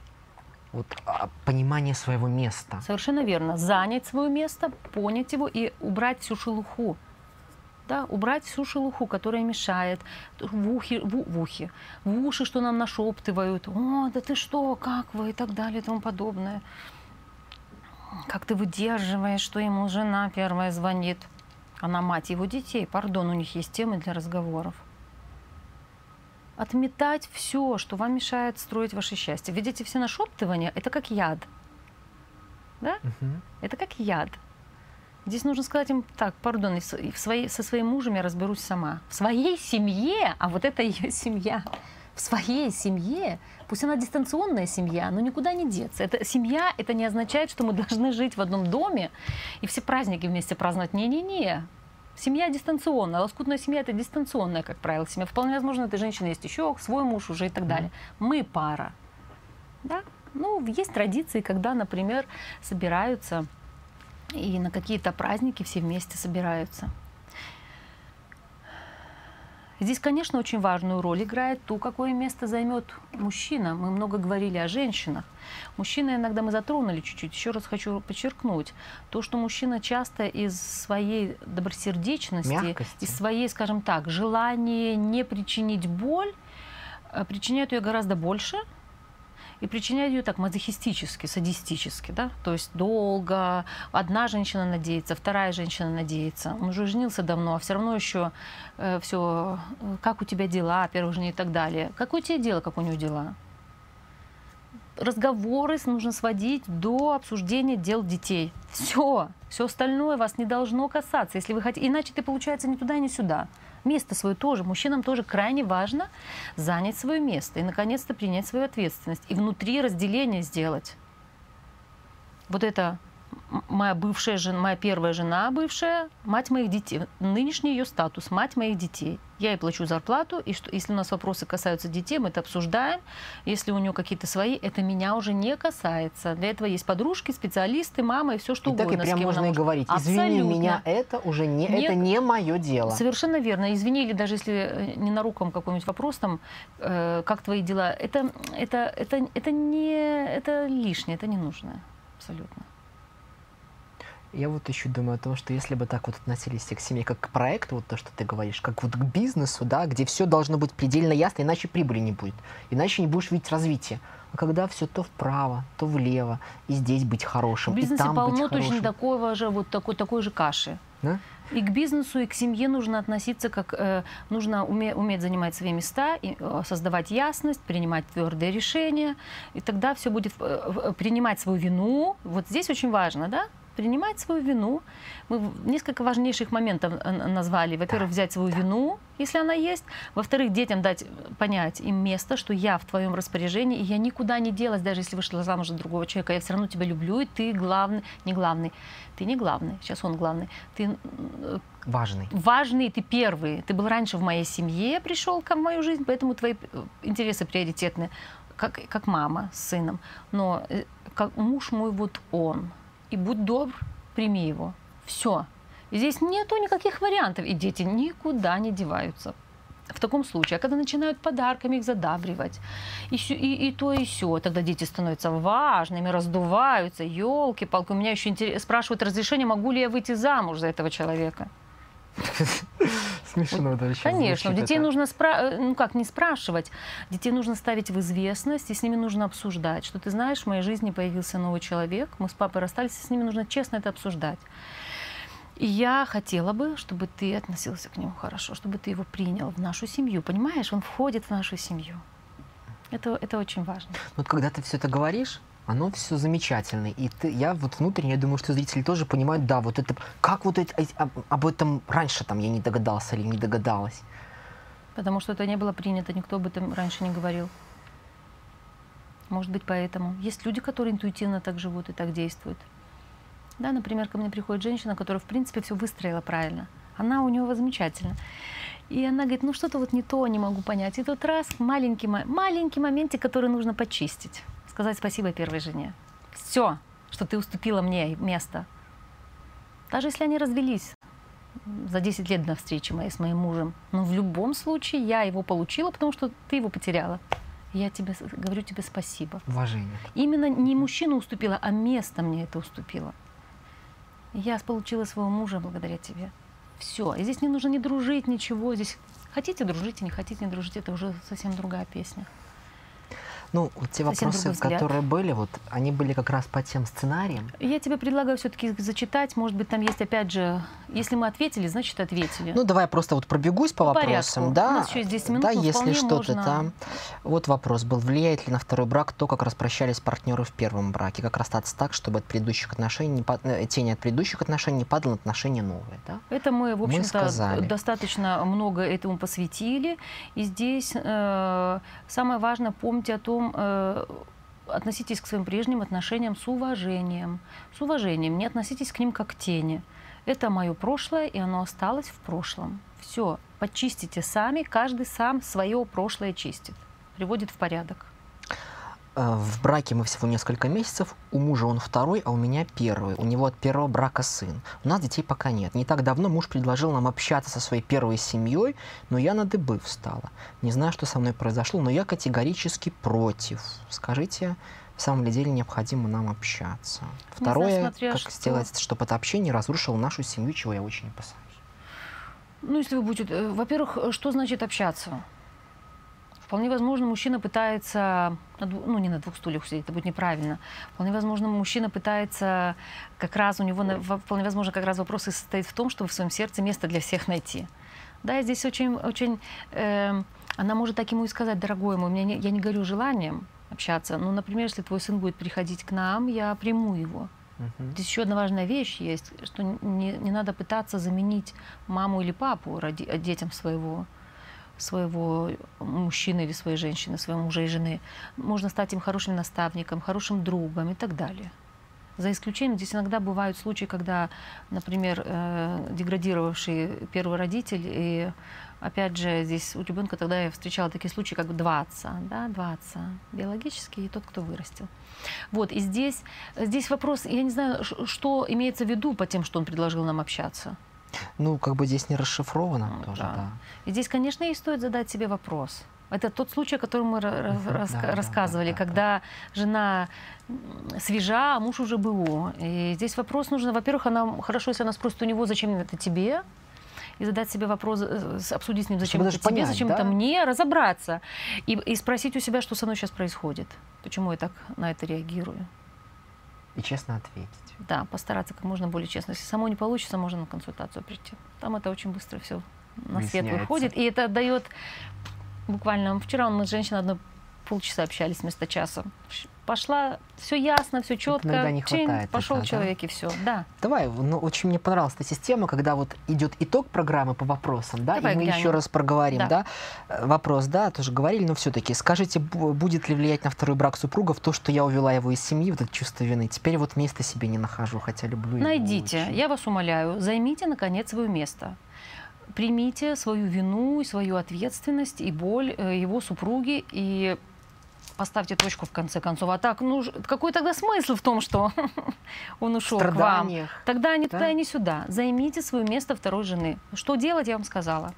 вот а, понимание своего места. Совершенно верно. Занять свое место, понять его и убрать всю шелуху. Да, убрать всю шелуху, которая мешает в ухе, в, в ухе, в уши, что нам нашептывают. О, да ты что, как вы и так далее и тому подобное. Как ты выдерживаешь, что ему жена первая звонит. Она мать его детей. Пардон, у них есть темы для разговоров. Отметать все, что вам мешает строить ваше счастье. Видите, все нашептывания – это как яд. Да? Мгм. Это как яд. Здесь нужно сказать им так, пардон, в своей, со своим мужем я разберусь сама. В своей семье, а вот это ее семья. В своей семье, пусть она дистанционная семья, но никуда не деться. Это, семья, это не означает, что мы должны жить в одном доме и все праздники вместе праздновать. Не-не-не. Семья дистанционная, лоскутная семья это дистанционная, как правило, семья. Вполне возможно, этой женщины есть еще свой муж уже и так далее. Мы пара. Да? Ну, есть традиции, когда, например, собираются и на какие-то праздники все вместе собираются. Здесь, конечно, очень важную роль играет то, какое место займет мужчина. Мы много говорили о женщинах. Мужчина иногда мы затронули чуть-чуть. Еще раз хочу подчеркнуть. То, что мужчина часто из своей добросердечности, Мягкости. из своей, скажем так, желания не причинить боль, э, причиняет ее гораздо больше – и причиняют ее так мазохистически, садистически, да, то есть долго, одна женщина надеется, вторая женщина надеется, он уже женился давно, а все равно еще э, все, э, как у тебя дела, первой жене и так далее. Какое тебе дело, как у него дела? разговоры нужно сводить до обсуждения дел детей. Все. Все остальное вас не должно касаться. Если вы хотите, иначе ты, получается, ни туда, ни сюда место свое тоже. Мужчинам тоже крайне важно занять свое место и, наконец-то, принять свою ответственность. И внутри разделение сделать. Вот это моя бывшая жена, моя первая жена бывшая, мать моих детей, нынешний ее статус, мать моих детей. Я ей плачу зарплату, и что, если у нас вопросы касаются детей, мы это обсуждаем. Если у нее какие-то свои, это меня уже не касается. Для этого есть подружки, специалисты, мама и все что и угодно. Так и прям можно и говорить, извини Абсолютно. меня, это уже не, не, это не мое дело. Совершенно верно. Извини, или даже если э, не на руком какой-нибудь вопрос, там, э, как твои дела, это, это, это, это, не, это лишнее, это не нужно. Абсолютно. Я вот еще думаю о том, что если бы так вот относились к семье как к проекту, вот то, что ты говоришь, как вот к бизнесу, да, где все должно быть предельно ясно, иначе прибыли не будет, иначе не будешь видеть развитие. А когда все то вправо, то влево, и здесь быть хорошим, в бизнесе и там полно быть точно такого же, вот такой, такой же каши. Да? И к бизнесу, и к семье нужно относиться как э, нужно уме, уметь занимать свои места, и, э, создавать ясность, принимать твердые решения, и тогда все будет э, э, принимать свою вину. Вот здесь очень важно, да? Принимать свою вину. Мы несколько важнейших моментов назвали. Во-первых, взять свою вину, если она есть. Во-вторых, детям дать понять им место, что я в твоем распоряжении, и я никуда не делась, даже если вышла замуж за другого человека. Я все равно тебя люблю, и ты главный, не главный. Ты не главный, сейчас он главный. Ты важный. Важный, ты первый. Ты был раньше в моей семье, пришел ко в мою жизнь, поэтому твои э, интересы приоритетны, как, как мама с сыном. Но э, как муж мой вот он и будь добр, прими его. Все. И здесь нету никаких вариантов, и дети никуда не деваются. В таком случае, а когда начинают подарками их задабривать, и, и, и то, и все, тогда дети становятся важными, раздуваются, елки-палки. У меня еще интерес, спрашивают разрешение, могу ли я выйти замуж за этого человека. Смешно вот, даже Конечно, детей это. нужно спра... Э, ну как не спрашивать, детей нужно ставить в известность, и с ними нужно обсуждать, что ты знаешь, в моей жизни появился новый человек, мы с папой расстались, и с ними нужно честно это обсуждать. И я хотела бы, чтобы ты относился к нему хорошо, чтобы ты его принял в нашу семью. Понимаешь, он входит в нашу семью. Это, это очень важно. Вот когда ты все это говоришь, оно все замечательно. И ты, я вот внутренне, я думаю, что зрители тоже понимают, да, вот это, как вот это, об, об этом раньше там я не догадался или не догадалась. Потому что это не было принято, никто об этом раньше не говорил. Может быть, поэтому. Есть люди, которые интуитивно так живут и так действуют. Да, например, ко мне приходит женщина, которая, в принципе, все выстроила правильно. Она у него замечательна. И она говорит, ну что-то вот не то, не могу понять. И тут раз, маленький, маленький моментик, который нужно почистить сказать спасибо первой жене. Все, что ты уступила мне место. Даже если они развелись за 10 лет до встречи моей с моим мужем. Но в любом случае я его получила, потому что ты его потеряла. Я тебе говорю тебе спасибо. Уважение. Именно не мужчина уступила, а место мне это уступило. Я получила своего мужа благодаря тебе. Все. И здесь не нужно не дружить, ничего. Здесь хотите дружите, не хотите не дружить, это уже совсем другая песня. Ну, вот те Совсем вопросы, которые были, вот они были как раз по тем сценариям. Я тебе предлагаю все-таки зачитать. Может быть, там есть опять же Если мы ответили, значит ответили. Ну, давай я просто вот пробегусь по, по вопросам. Порядку. Да, У нас еще есть 10 минут, да если что-то можно... там. Вот вопрос был, влияет ли на второй брак то, как распрощались партнеры в первом браке? Как расстаться так, чтобы от предыдущих отношений. Э, тень от предыдущих отношений не падала на отношения новые? Да? Это мы, в общем-то, достаточно много этому посвятили. И здесь э, самое важное, помните о том, э, относитесь к своим прежним отношениям с уважением. С уважением, не относитесь к ним как к тени. Это мое прошлое, и оно осталось в прошлом. Все, почистите сами, каждый сам свое прошлое чистит, приводит в порядок. Э, в браке мы всего несколько месяцев, у мужа он второй, а у меня первый. У него от первого брака сын. У нас детей пока нет. Не так давно муж предложил нам общаться со своей первой семьей, но я на дыбы встала. Не знаю, что со мной произошло, но я категорически против. Скажите, в самом ли деле необходимо нам общаться? Второе, знаю, как что... сделать, чтобы это общение разрушило нашу семью, чего я очень опасаюсь. Ну, если вы будете... Э, во-первых, что значит общаться? Вполне возможно, мужчина пытается, ну не на двух стульях сидеть, это будет неправильно. Вполне возможно, мужчина пытается, как раз у него, вполне возможно, как раз вопрос и состоит в том, чтобы в своем сердце место для всех найти. Да, и здесь очень, очень, э, она может так ему и сказать, дорогой мой, меня не, я не горю желанием общаться. Ну, например, если твой сын будет приходить к нам, я приму его. Uh-huh. Здесь еще одна важная вещь есть, что не, не надо пытаться заменить маму или папу ради, детям своего своего мужчины или своей женщины, своего мужа и жены. Можно стать им хорошим наставником, хорошим другом и так далее. За исключением, здесь иногда бывают случаи, когда, например, э, деградировавший первый родитель, и опять же, здесь у ребенка тогда я встречала такие случаи, как два отца, да, два отца, биологический и тот, кто вырастил. Вот, и здесь, здесь вопрос, я не знаю, что имеется в виду по тем, что он предложил нам общаться. Ну, как бы здесь не расшифровано ну, тоже, да. да. И здесь, конечно, и стоит задать себе вопрос. Это тот случай, о котором мы рас да, рассказывали, да, да, когда да. жена свежа, а муж уже был. И здесь вопрос нужно, во-первых, она хорошо, если она спросит у него, зачем это тебе, и задать себе вопрос, э, обсудить с ним, зачем Чтобы это тебе, понять, зачем да? это мне, разобраться. И, и спросить у себя, что со мной сейчас происходит, почему я так на это реагирую. И честно ответить. Да, постараться как можно более честно. Если само не получится, можно на консультацию прийти. Там это очень быстро все на свет выходит. И это дает буквально... Вчера мы с женщиной одной полчаса общались вместо часа пошла, все ясно, все четко, не хватает пошел этого, человек да? и все, да. Давай, ну очень мне понравилась эта система, когда вот идет итог программы по вопросам, да, Давай и мы глянем. еще раз проговорим, да. да, э, вопрос, да, тоже говорили, но все-таки скажите, будет ли влиять на второй брак супругов то, что я увела его из семьи, вот это чувство вины, теперь вот места себе не нахожу, хотя люблю Найдите, его я вас умоляю, займите наконец свое место примите свою вину и свою ответственность и боль э, его супруги и поставьте точку в конце концов. А так, ну, какой тогда смысл в том, что он ушел к вам? Тогда не да? туда не сюда. Займите свое место второй жены. Что делать, я вам сказала.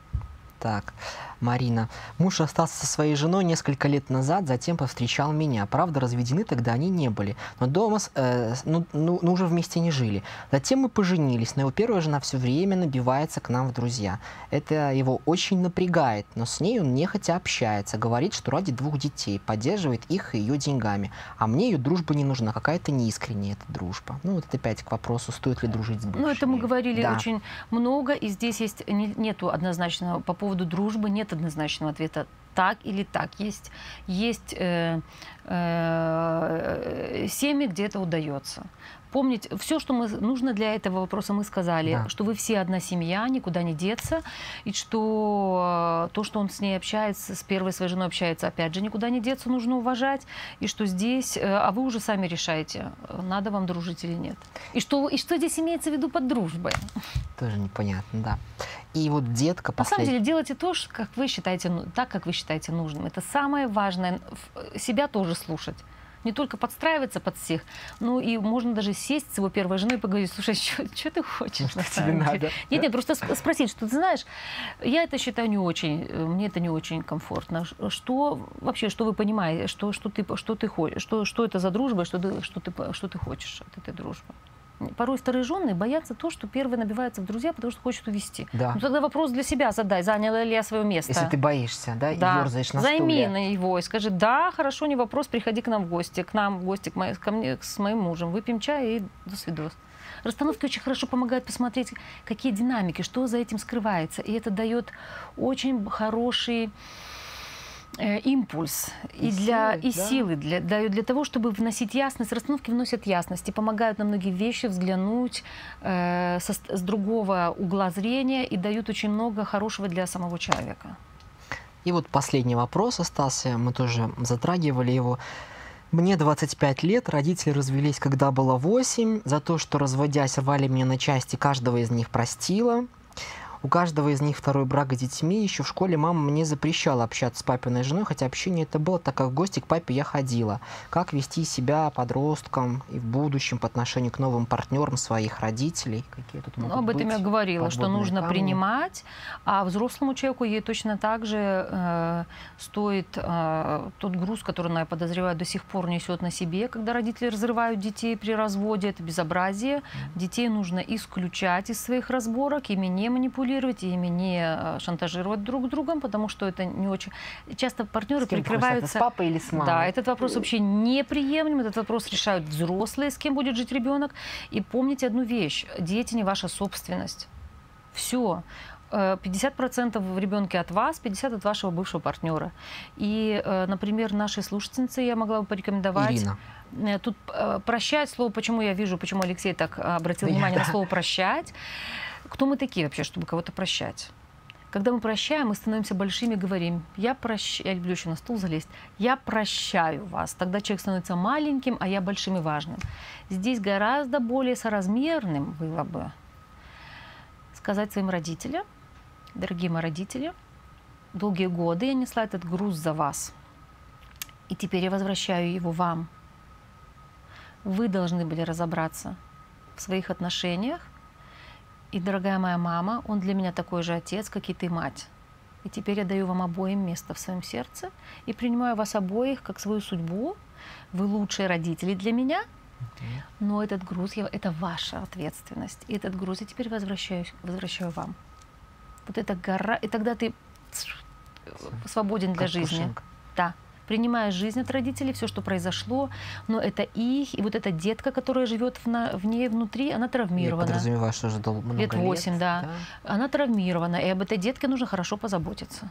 Так, Марина. Муж остался со своей женой несколько лет назад, затем повстречал меня. Правда, разведены тогда они не были. Но дома, э, ну, ну, ну, уже вместе не жили. Затем мы поженились, но его первая жена все время набивается к нам в друзья. Это его очень напрягает, но с ней он нехотя общается. Говорит, что ради двух детей поддерживает их и ее деньгами. А мне ее дружба не нужна, какая-то неискренняя эта дружба. Ну, вот это опять к вопросу, стоит ли дружить с бывшими. Ну, это мы говорили да. очень много, и здесь есть, не, нету однозначного по поводу дружбы нет однозначного ответа так или так. Есть, есть э, э, семьи, где это удается помнить все, что мы нужно для этого вопроса мы сказали, да. что вы все одна семья, никуда не деться, и что э, то, что он с ней общается, с первой своей женой общается, опять же, никуда не деться, нужно уважать, и что здесь, э, а вы уже сами решаете, надо вам дружить или нет. И что, и что здесь имеется в виду под дружбой? Тоже непонятно, да. И вот детка... Послед... На самом деле делайте то, как вы считаете, ну, так, как вы считаете нужным. Это самое важное. Себя тоже слушать не только подстраиваться под всех, но и можно даже сесть с его первой женой и поговорить, слушай, что ты хочешь на самом деле? Надо, нет, нет, просто спросить, что ты знаешь, я это считаю не очень, э, мне это не очень комфортно. Что вообще, что вы понимаете, что, что ты, что ты хочешь, что, что это за дружба, что ты, что ты, что ты хочешь от этой дружбы? Порой вторые жены боятся то, что первый набивается в друзья, потому что хочет увести. Да. Ну тогда вопрос для себя задай, заняла ли я свое место. Если ты боишься, да, да. и ерзаешь на Займи стуле. на его и скажи, да, хорошо, не вопрос, приходи к нам в гости, к нам в гости, к мо... ко мне, с моим мужем, выпьем чай и до свидос. Расстановки очень хорошо помогают посмотреть, какие динамики, что за этим скрывается. И это дает очень хороший импульс и, и для силы, и да? силы для, для, для того, чтобы вносить ясность. Расстановки вносят ясность и помогают на многие вещи взглянуть э, со, с другого угла зрения и дают очень много хорошего для самого человека. И вот последний вопрос остался, мы тоже затрагивали его. Мне 25 лет, родители развелись, когда было 8. За то, что разводясь, рвали меня на части, каждого из них простила. У каждого из них второй брак с детьми. Еще в школе мама мне запрещала общаться с папиной женой, хотя общение это было, так как в гости к папе я ходила. Как вести себя подростком и в будущем по отношению к новым партнерам своих родителей? Какие тут могут ну, об этом быть я говорила, что нужно камни? принимать, а взрослому человеку ей точно так же э, стоит э, тот груз, который, я подозреваю, до сих пор несет на себе, когда родители разрывают детей при разводе, это безобразие. Детей нужно исключать из своих разборок, ими не манипулировать манипулировать, ими не э, шантажировать друг другом, потому что это не очень... Часто партнеры прикрываются... с папой или с мамой? Да, этот вопрос вообще неприемлем, этот вопрос решают взрослые, с кем будет жить ребенок. И помните одну вещь, дети не ваша собственность. Все. 50% в ребенке от вас, 50% от вашего бывшего партнера. И, э, например, нашей слушательнице я могла бы порекомендовать... Ирина. Э, тут прощать слово, почему я вижу, почему Алексей так обратил внимание на слово прощать. Кто мы такие вообще, чтобы кого-то прощать? Когда мы прощаем, мы становимся большими, говорим, я прощаю, я люблю еще на стул залезть, я прощаю вас. Тогда человек становится маленьким, а я большим и важным. Здесь гораздо более соразмерным было бы сказать своим родителям, дорогие мои родители, долгие годы я несла этот груз за вас, и теперь я возвращаю его вам. Вы должны были разобраться в своих отношениях, и, дорогая моя мама, он для меня такой же отец, как и ты, мать. И теперь я даю вам обоим место в своем сердце и принимаю вас обоих как свою судьбу. Вы лучшие родители для меня, но этот груз, я, это ваша ответственность. И этот груз я теперь возвращаю, возвращаю вам. Вот эта гора, и тогда ты свободен для как жизни. Пушинка. Да принимая жизнь от родителей, все, что произошло, но это их, и вот эта детка, которая живет в, на, в ней внутри, она травмирована. Я подразумеваю, что уже много лет 8, лет, да. да. Она травмирована, и об этой детке нужно хорошо позаботиться.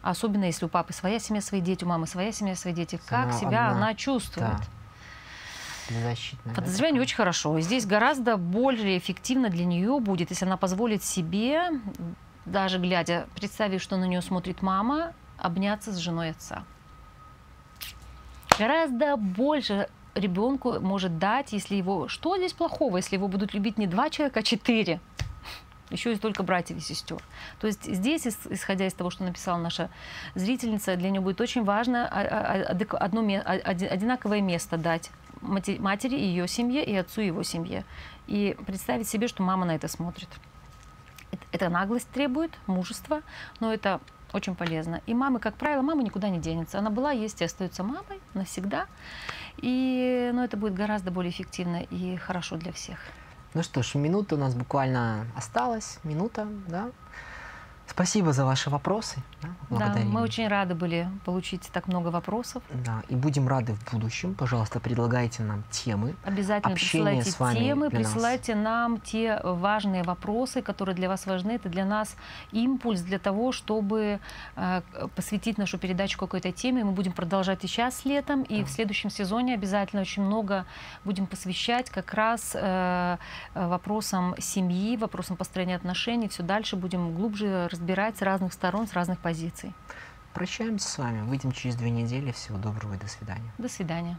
Особенно если у папы своя семья, свои дети, у мамы своя семья, свои дети. Как она, себя она, она чувствует? Да. Защитная. Подозревание да, очень хорошо. Здесь гораздо более эффективно для нее будет, если она позволит себе, даже глядя, представив, что на нее смотрит мама, обняться с женой отца гораздо больше ребенку может дать, если его... Что здесь плохого, если его будут любить не два человека, а четыре? Еще и только братьев и сестер. То есть здесь, исходя из того, что написала наша зрительница, для нее будет очень важно а, а, а, одно, одинаковое место дать матери и ее семье, и отцу и его семье. И представить себе, что мама на это смотрит. Это наглость требует, мужество, но это очень полезно. И мамы, как правило, мама никуда не денется. Она была, есть и остается мамой навсегда. И ну, это будет гораздо более эффективно и хорошо для всех. Ну что ж, минута у нас буквально осталась, минута, да? Спасибо за ваши вопросы. Да, да, мы очень рады были получить так много вопросов. Да, и будем рады в будущем. Пожалуйста, предлагайте нам темы. Обязательно присылайте с вами темы, присылайте нас. нам те важные вопросы, которые для вас важны. Это для нас импульс для того, чтобы э, посвятить нашу передачу какой-то теме. Мы будем продолжать и сейчас летом, и да. в следующем сезоне обязательно очень много будем посвящать как раз э, вопросам семьи, вопросам построения отношений. Все дальше будем глубже разбирать с разных сторон, с разных позиций. Прощаемся с вами. Выйдем через две недели. Всего доброго и до свидания. До свидания.